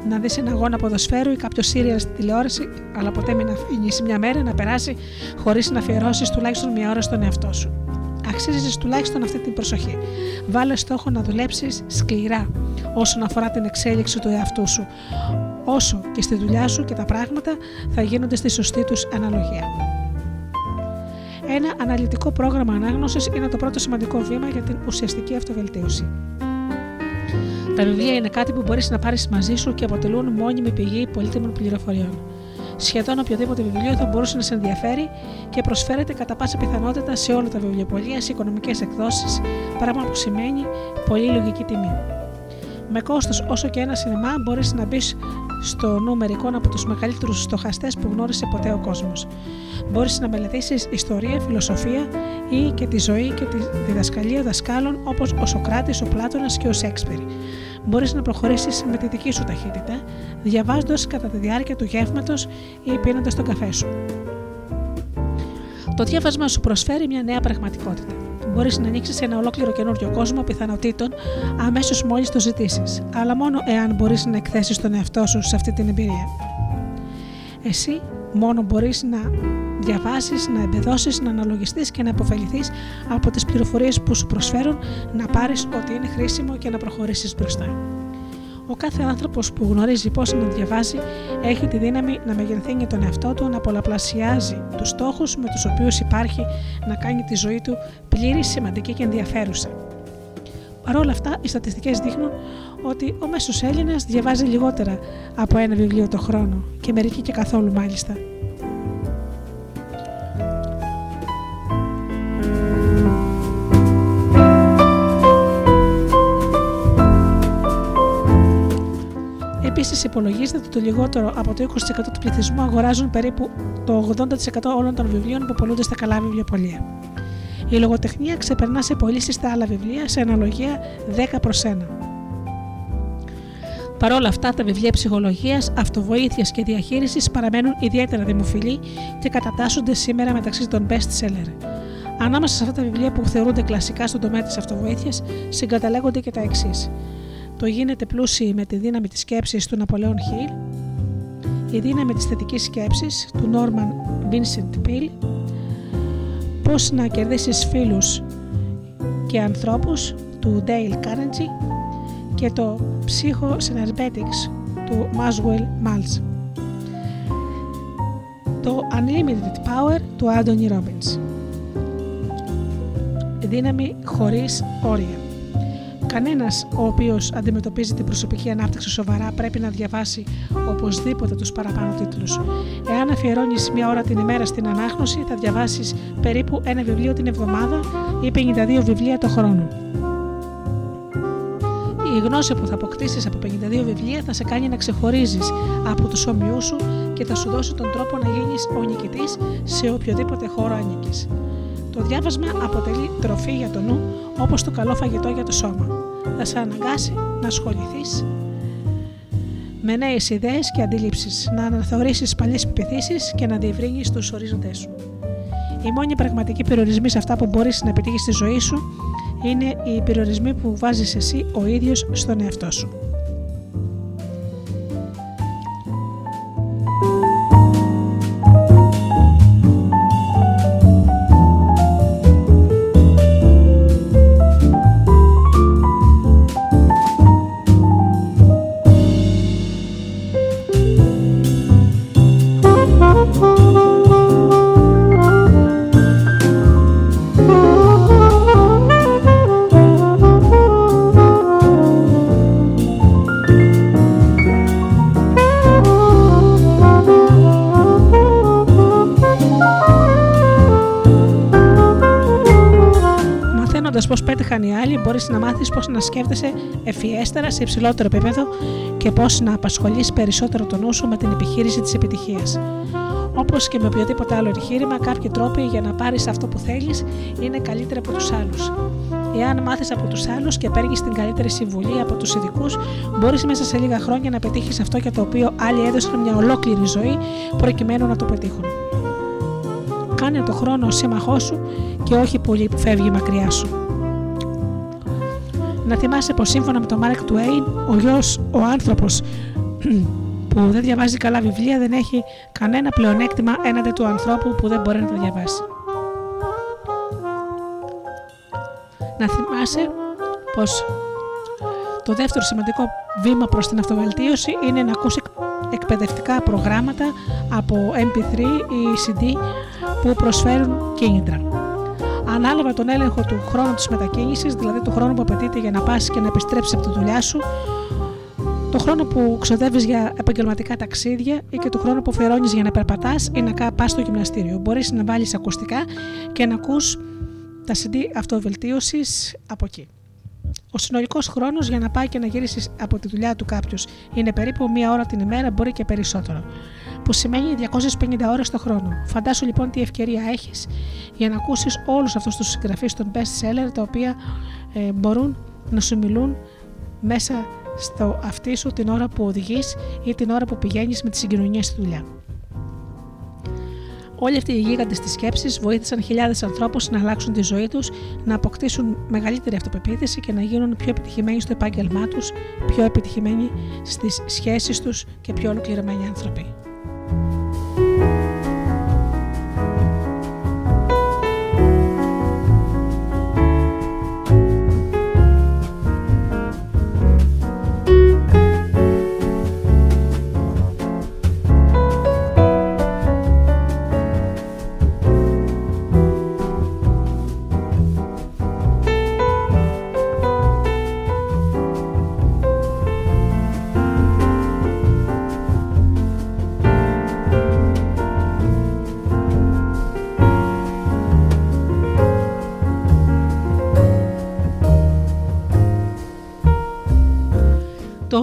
Speaker 2: να δεις ένα αγώνα ποδοσφαίρου ή κάποιο σύριαλ στη τηλεόραση, αλλά ποτέ μην αφήνεις μια μέρα να περάσει χωρίς να αφιερώσεις τουλάχιστον μια ώρα στον εαυτό σου. Αξίζεις τουλάχιστον αυτή την προσοχή. Βάλε στόχο να δουλέψεις σκληρά όσον αφορά την εξέλιξη του εαυτού σου, όσο και στη δουλειά σου και τα πράγματα θα γίνονται στη σωστή τους αναλογία. Ένα αναλυτικό πρόγραμμα ανάγνωσης είναι το πρώτο σημαντικό βήμα για την ουσιαστική αυτοβελτίωση. Τα βιβλία είναι κάτι που μπορείς να πάρεις μαζί σου και αποτελούν μόνιμη πηγή πολύτιμων πληροφοριών. Σχεδόν οποιοδήποτε βιβλίο θα μπορούσε να σε ενδιαφέρει και προσφέρεται κατά πάσα πιθανότητα σε όλα τα βιβλιοπολία σε οικονομικές εκδόσεις, πράγμα που σημαίνει πολύ λογική τιμή. Με κόστος όσο και ένα σινεμά μπορείς να μπεις στο νου μερικών από τους μεγαλύτερους στοχαστές που γνώρισε ποτέ ο κόσμος. Μπορείς να μελετήσεις ιστορία, φιλοσοφία ή και τη ζωή και τη διδασκαλία δασκάλων όπως ο Σοκράτης, ο Πλάτωνας και ο Σέξπιρ. Μπορείς να προχωρήσεις με τη δική σου ταχύτητα, διαβάζοντας κατά τη διάρκεια του γεύματος ή πίνοντας τον καφέ σου. Το διάβασμα σου προσφέρει μια νέα πραγματικότητα. Μπορείς να ανοίξεις ένα ολόκληρο καινούριο κόσμο πιθανότητων αμέσως μόλις το ζητήσεις, αλλά μόνο εάν μπορείς να εκθέσεις τον εαυτό σου σε αυτή την εμπειρία. Εσύ μόνο μπορείς να διαβάσεις, να εμπεδώσεις, να αναλογιστείς και να αποφεληθεί από τις πληροφορίες που σου προσφέρουν, να πάρεις ό,τι είναι χρήσιμο και να προχωρήσεις μπροστά. Ο κάθε άνθρωπος που γνωρίζει πώς να διαβάζει έχει τη δύναμη να μεγενθύνει τον εαυτό του, να πολλαπλασιάζει τους στόχους με τους οποίους υπάρχει, να κάνει τη ζωή του πλήρη, σημαντική και ενδιαφέρουσα. Παρ' όλα αυτά, οι στατιστικές δείχνουν ότι ο μέσος Έλληνας διαβάζει λιγότερα από ένα βιβλίο το χρόνο και μερικοί και καθόλου μάλιστα. Επίσης, υπολογίζεται ότι το λιγότερο από το 20% του πληθυσμού αγοράζουν περίπου το 80% όλων των βιβλίων που πολλούνται στα καλά βιβλιοπολία. Η λογοτεχνία ξεπερνά σε πωλήσεις στα άλλα βιβλία σε αναλογία 10 προς 1. Παρ' όλα αυτά, τα βιβλία ψυχολογίας, αυτοβοήθειας και διαχείρισης παραμένουν ιδιαίτερα δημοφιλή και κατατάσσονται σήμερα μεταξύ των best seller. Ανάμεσα σε αυτά τα βιβλία που θεωρούνται κλασικά στον τομέα της αυτοβοήθειας, συγκαταλέγονται και τα εξής. Το γίνεται πλούσιοι με τη δύναμη της σκέψης του Ναπολέον Χιλ, η δύναμη της θετικής σκέψης του Νόρμαν Vincent Peale, πώς να κερδίσεις φίλους και ανθρώπους του Dale Carnegie και το Psycho Synergetics του Maswell Maltz. Το Unlimited Power του Anthony Robbins. Δύναμη χωρίς όρια. Κανένας ο οποίος αντιμετωπίζει την προσωπική ανάπτυξη σοβαρά πρέπει να διαβάσει οπωσδήποτε τους παραπάνω τίτλους. Εάν αφιερώνεις μία ώρα την ημέρα στην ανάγνωση, θα διαβάσεις περίπου ένα βιβλίο την εβδομάδα ή 52 βιβλία το χρόνο. Η γνώση που θα αποκτήσεις από 52 βιβλία θα σε κάνει να ξεχωρίζεις από τους όμοιού σου και θα σου δώσει τον τρόπο να γίνεις ο νικητής σε οποιοδήποτε χώρο ανήκεις. Το διάβασμα αποτελεί τροφή για το νου όπως το καλό φαγητό για το σώμα. Θα σε αναγκάσει να ασχοληθείς με νέες ιδέες και αντιλήψει, να αναθεωρήσεις παλιές πεπιθήσεις και να διευρύνεις τους ορίζοντές σου. Οι μόνοι πραγματικοί περιορισμοί σε αυτά που μπορείς να επιτύχεις στη ζωή σου είναι οι περιορισμοί που βάζεις εσύ ο ίδιος στον εαυτό σου. Μπορείς να μάθεις πώς να σκέφτεσαι ευφιέστερα σε υψηλότερο επίπεδο και πώς να απασχολείς περισσότερο τον νου σου με την επιχείρηση της επιτυχίας. Όπως και με οποιοδήποτε άλλο επιχείρημα, κάποιοι τρόποι για να πάρεις αυτό που θέλεις είναι καλύτεροι από τους άλλους. Εάν μάθεις από τους άλλους και παίρνεις την καλύτερη συμβουλή από τους ειδικούς, μπορείς μέσα σε λίγα χρόνια να πετύχεις αυτό για το οποίο άλλοι έδωσαν μια ολόκληρη ζωή προκειμένου να το πετύχουν. Κάνε το χρόνο σύμμαχός σου και όχι πολύ που φεύγει μακριά σου. Να θυμάσαι πως σύμφωνα με τον Μάρκ Τουέιν, ο γιος, ο άνθρωπος που δεν διαβάζει καλά βιβλία δεν έχει κανένα πλεονέκτημα έναντι του ανθρώπου που δεν μπορεί να τα διαβάσει. Να θυμάσαι πως το δεύτερο σημαντικό βήμα προς την αυτοβελτίωση είναι να ακούσει εκπαιδευτικά προγράμματα από MP3 ή CD που προσφέρουν κίνητρα ανάλογα τον έλεγχο του χρόνου της μετακίνησης, δηλαδή του χρόνου που απαιτείται για να πας και να επιστρέψεις από τη δουλειά σου, το χρόνο που ξοδεύεις για επαγγελματικά ταξίδια ή και το χρόνο που αφιερώνεις για να περπατάς ή να πας στο γυμναστήριο. Μπορείς να βάλεις ακουστικά και να ακούς τα CD αυτοβελτίωσης από εκεί. Ο συνολικός χρόνος για να πάει και να γυρίσεις από τη δουλειά του κάποιος είναι περίπου μία ώρα την ημέρα, μπορεί και περισσότερο που σημαίνει 250 ώρες το χρόνο. Φαντάσου λοιπόν τι ευκαιρία έχεις για να ακούσεις όλους αυτούς τους συγγραφείς των best seller τα οποία ε, μπορούν να σου μιλούν μέσα στο αυτί σου την ώρα που οδηγείς ή την ώρα που πηγαίνεις με τις συγκοινωνίες στη δουλειά. Όλοι αυτοί οι γίγαντες της σκέψης βοήθησαν χιλιάδες ανθρώπους να αλλάξουν τη ζωή τους, να αποκτήσουν μεγαλύτερη αυτοπεποίθηση και να γίνουν πιο επιτυχημένοι στο επάγγελμά τους, πιο επιτυχημένοι στις σχέσεις τους και πιο ολοκληρωμένοι άνθρωποι. Música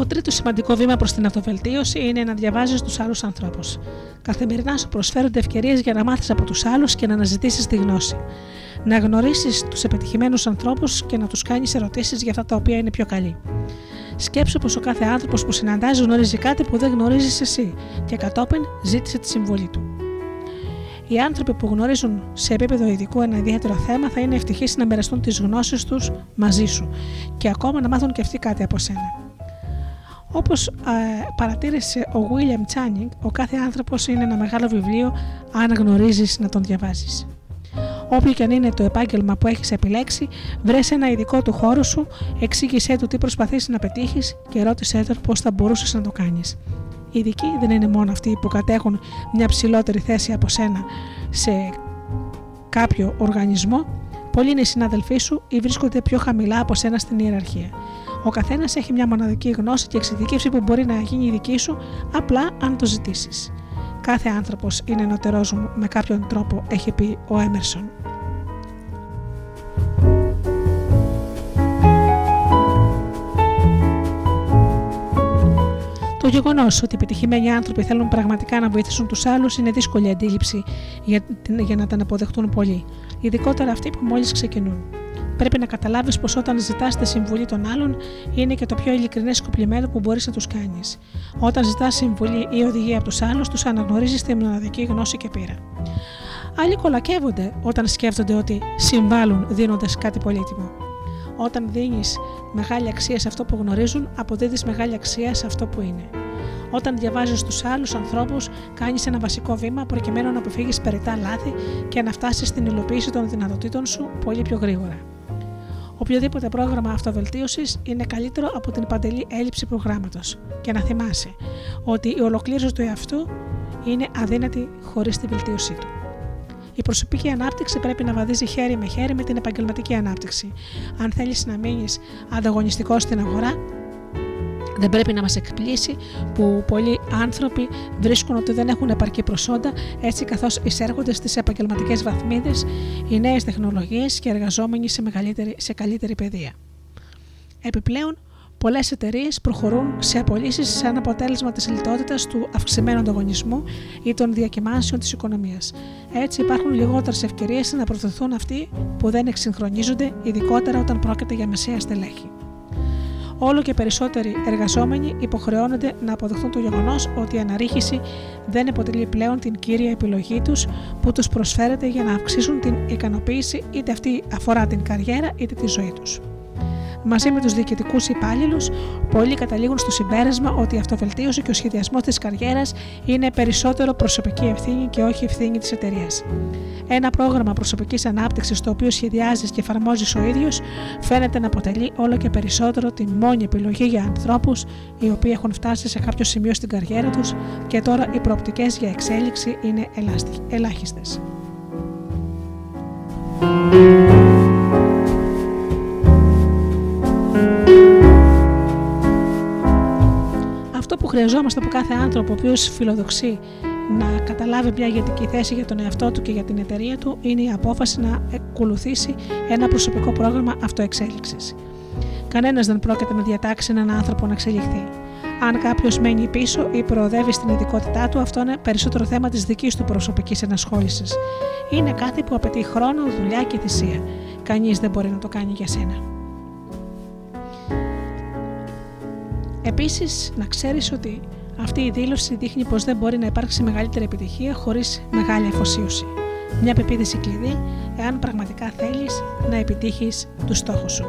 Speaker 2: Το τρίτο σημαντικό βήμα προς την αυτοβελτίωση είναι να διαβάζεις τους άλλους ανθρώπους. Καθημερινά σου προσφέρονται ευκαιρίες για να μάθεις από τους άλλους και να αναζητήσεις τη γνώση. Να γνωρίσεις τους επιτυχημένους ανθρώπους και να τους κάνεις ερωτήσεις για αυτά τα οποία είναι πιο καλοί. Σκέψου πως ο κάθε άνθρωπος που συναντάζει γνωρίζει κάτι που δεν γνωρίζεις εσύ και κατόπιν ζήτησε τη συμβολή του. Οι άνθρωποι που γνωρίζουν σε επίπεδο ειδικού ένα ιδιαίτερο θέμα θα είναι ευτυχείς να μοιραστούν τις γνώσεις τους μαζί σου και ακόμα να μάθουν και αυτοί κάτι από σένα. Όπως παρατήρησε ο William Channing, ο κάθε άνθρωπος είναι ένα μεγάλο βιβλίο αν γνωρίζεις να τον διαβάζεις. Όποιο και αν είναι το επάγγελμα που έχεις επιλέξει, βρες ένα ειδικό του χώρο σου, εξήγησέ του τι προσπαθείς να πετύχεις και ρώτησέ τον πώς θα μπορούσες να το κάνεις. Οι ειδικοί δεν είναι μόνο αυτοί που κατέχουν μια ψηλότερη θέση από σένα σε κάποιο οργανισμό, πολλοί είναι οι συναδελφοί σου ή βρίσκονται πιο χαμηλά από σένα στην ιεραρχία. Ο καθένας έχει μια μοναδική γνώση και εξειδικεύση που μπορεί να γίνει η δική σου απλά αν το ζητήσεις. Κάθε άνθρωπος είναι ενωτερός μου με κάποιον τρόπο, έχει πει ο Έμερσον. Το γεγονός ότι οι επιτυχημένοι άνθρωποι θέλουν πραγματικά να βοηθήσουν τους άλλους είναι δύσκολη αντίληψη για, για να τα αποδεχτούν πολλοί, ειδικότερα αυτοί που μόλις ξεκινούν. Πρέπει να καταλάβεις πως όταν ζητάς τη συμβουλή των άλλων είναι και το πιο ειλικρινές κοπλιμένο που μπορείς να τους κάνεις. Όταν ζητάς συμβουλή ή οδηγία από τους άλλους, τους αναγνωρίζεις τη μοναδική γνώση και πείρα. Άλλοι κολακεύονται όταν σκέφτονται ότι συμβάλλουν δίνοντας κάτι πολύτιμο. Όταν δίνεις μεγάλη αξία σε αυτό που γνωρίζουν, αποδίδεις μεγάλη αξία σε αυτό που είναι. Όταν διαβάζεις του άλλους ανθρώπους, κάνεις ένα βασικό βήμα προκειμένου να αποφύγεις περιττά λάθη και να φτάσεις στην υλοποίηση των δυνατοτήτων σου πολύ πιο γρήγορα. Οποιοδήποτε πρόγραμμα αυτοβελτίωσης είναι καλύτερο από την παντελή έλλειψη προγράμματος. Και να θυμάσαι ότι η ολοκλήρωση του εαυτού είναι αδύνατη χωρίς τη βελτίωσή του. Η προσωπική ανάπτυξη πρέπει να βαδίζει χέρι με χέρι με την επαγγελματική ανάπτυξη. Αν θέλεις να μείνεις ανταγωνιστικός στην αγορά, δεν πρέπει να μας εκπλήσει που πολλοί άνθρωποι βρίσκουν ότι δεν έχουν επαρκή προσόντα έτσι καθώς εισέρχονται στις επαγγελματικές βαθμίδες οι νέες τεχνολογίες και εργαζόμενοι σε, σε καλύτερη παιδεία. Επιπλέον, πολλές εταιρείες προχωρούν σε απολύσεις σαν αποτέλεσμα της λιτότητας του αυξημένου ανταγωνισμού ή των διακυμάνσεων της οικονομίας. Έτσι, υπάρχουν λιγότερες ευκαιρίες να προωθηθούν αυτοί που δεν εξυγχρονίζονται, ειδικότερα όταν πρόκειται για μεσαία στελέχη όλο και περισσότεροι εργαζόμενοι υποχρεώνονται να αποδεχθούν το γεγονός ότι η αναρρίχηση δεν αποτελεί πλέον την κύρια επιλογή τους που τους προσφέρεται για να αυξήσουν την ικανοποίηση είτε αυτή αφορά την καριέρα είτε τη ζωή τους. Μαζί με τους διοικητικούς υπάλληλους, πολλοί καταλήγουν στο συμπέρασμα ότι η αυτοβελτίωση και ο σχεδιασμός της καριέρας είναι περισσότερο προσωπική ευθύνη και όχι ευθύνη της εταιρείας. Ένα πρόγραμμα προσωπικής ανάπτυξης το οποίο σχεδιάζεις και εφαρμόζεις ο ίδιος φαίνεται να αποτελεί όλο και περισσότερο τη μόνη επιλογή για ανθρώπους οι οποίοι έχουν φτάσει σε κάποιο σημείο στην καριέρα τους και τώρα οι προοπτικές για εξέλιξη είναι ελάχιστες. Χρειαζόμαστε από κάθε άνθρωπο ο οποίος φιλοδοξεί να καταλάβει μια ηγετική θέση για τον εαυτό του και για την εταιρεία του είναι η απόφαση να ακολουθήσει ένα προσωπικό πρόγραμμα αυτοεξέλιξης. Κανένας δεν πρόκειται να διατάξει έναν άνθρωπο να εξελιχθεί. Αν κάποιος μένει πίσω ή προοδεύει στην ειδικότητά του, αυτό είναι περισσότερο θέμα της δικής του προσωπικής ενασχόλησης. Είναι κάτι που απαιτεί χρόνο, δουλειά και θυσία. Κανείς δεν μπορεί να το κάνει για σένα.
Speaker 6: Επίσης, να ξέρεις ότι αυτή η δήλωση δείχνει πως δεν μπορεί να υπάρξει μεγαλύτερη επιτυχία χωρίς μεγάλη αφοσίωση. Μια πεποίθηση κλειδί εάν πραγματικά θέλεις να επιτύχεις τους στόχους σου.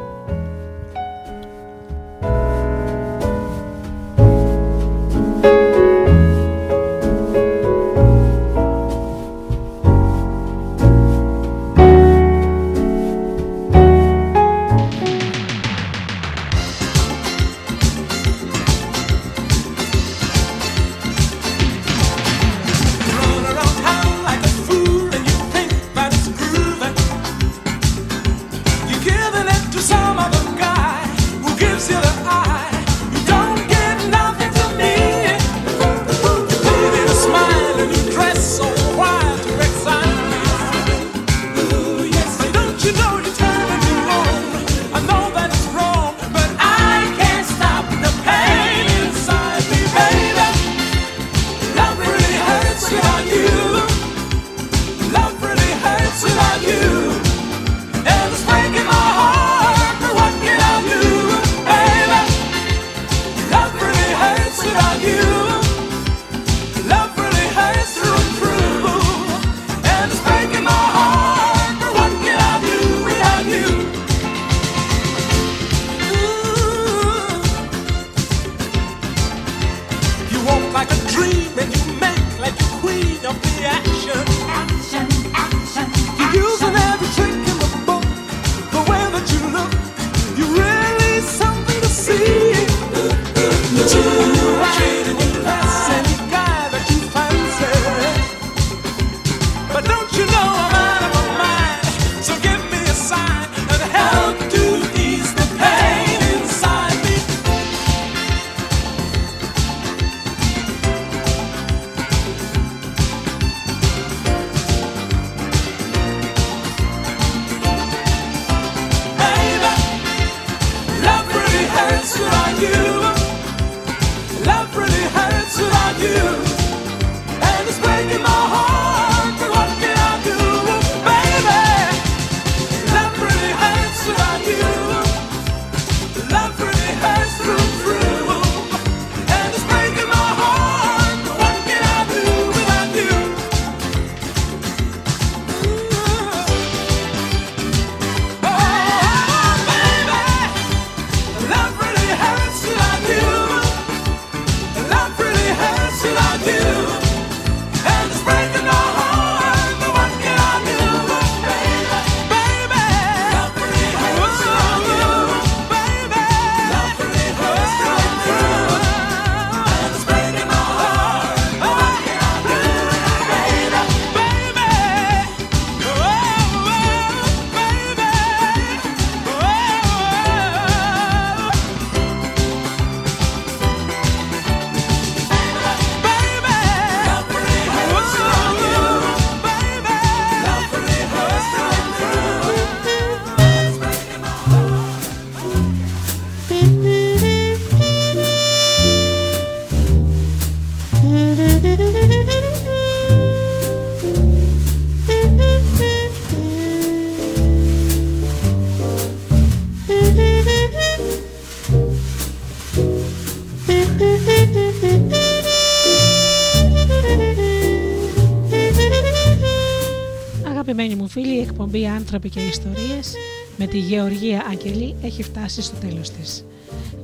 Speaker 6: εκπομπή «Άνθρωποι και Ιστορίες» με τη Γεωργία Αγγελή έχει φτάσει στο τέλος της.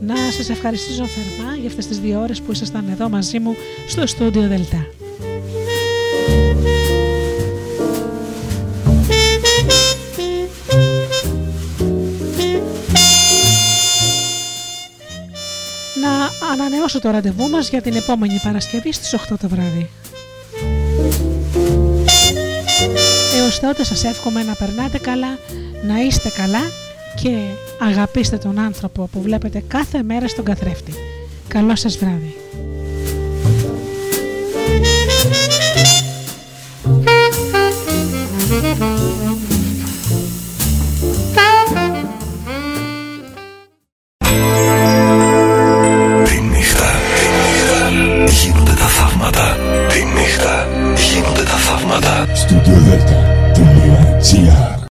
Speaker 6: Να σας ευχαριστήσω θερμά για αυτές τις δύο ώρες που ήσασταν εδώ μαζί μου στο στούντιο Δελτά. Να ανανεώσω το ραντεβού μας για την επόμενη Παρασκευή στις 8 το βράδυ. τότε σας εύχομαι να περνάτε καλά, να είστε καλά και αγαπήστε τον άνθρωπο που βλέπετε κάθε μέρα στον καθρέφτη. Καλό σας βράδυ.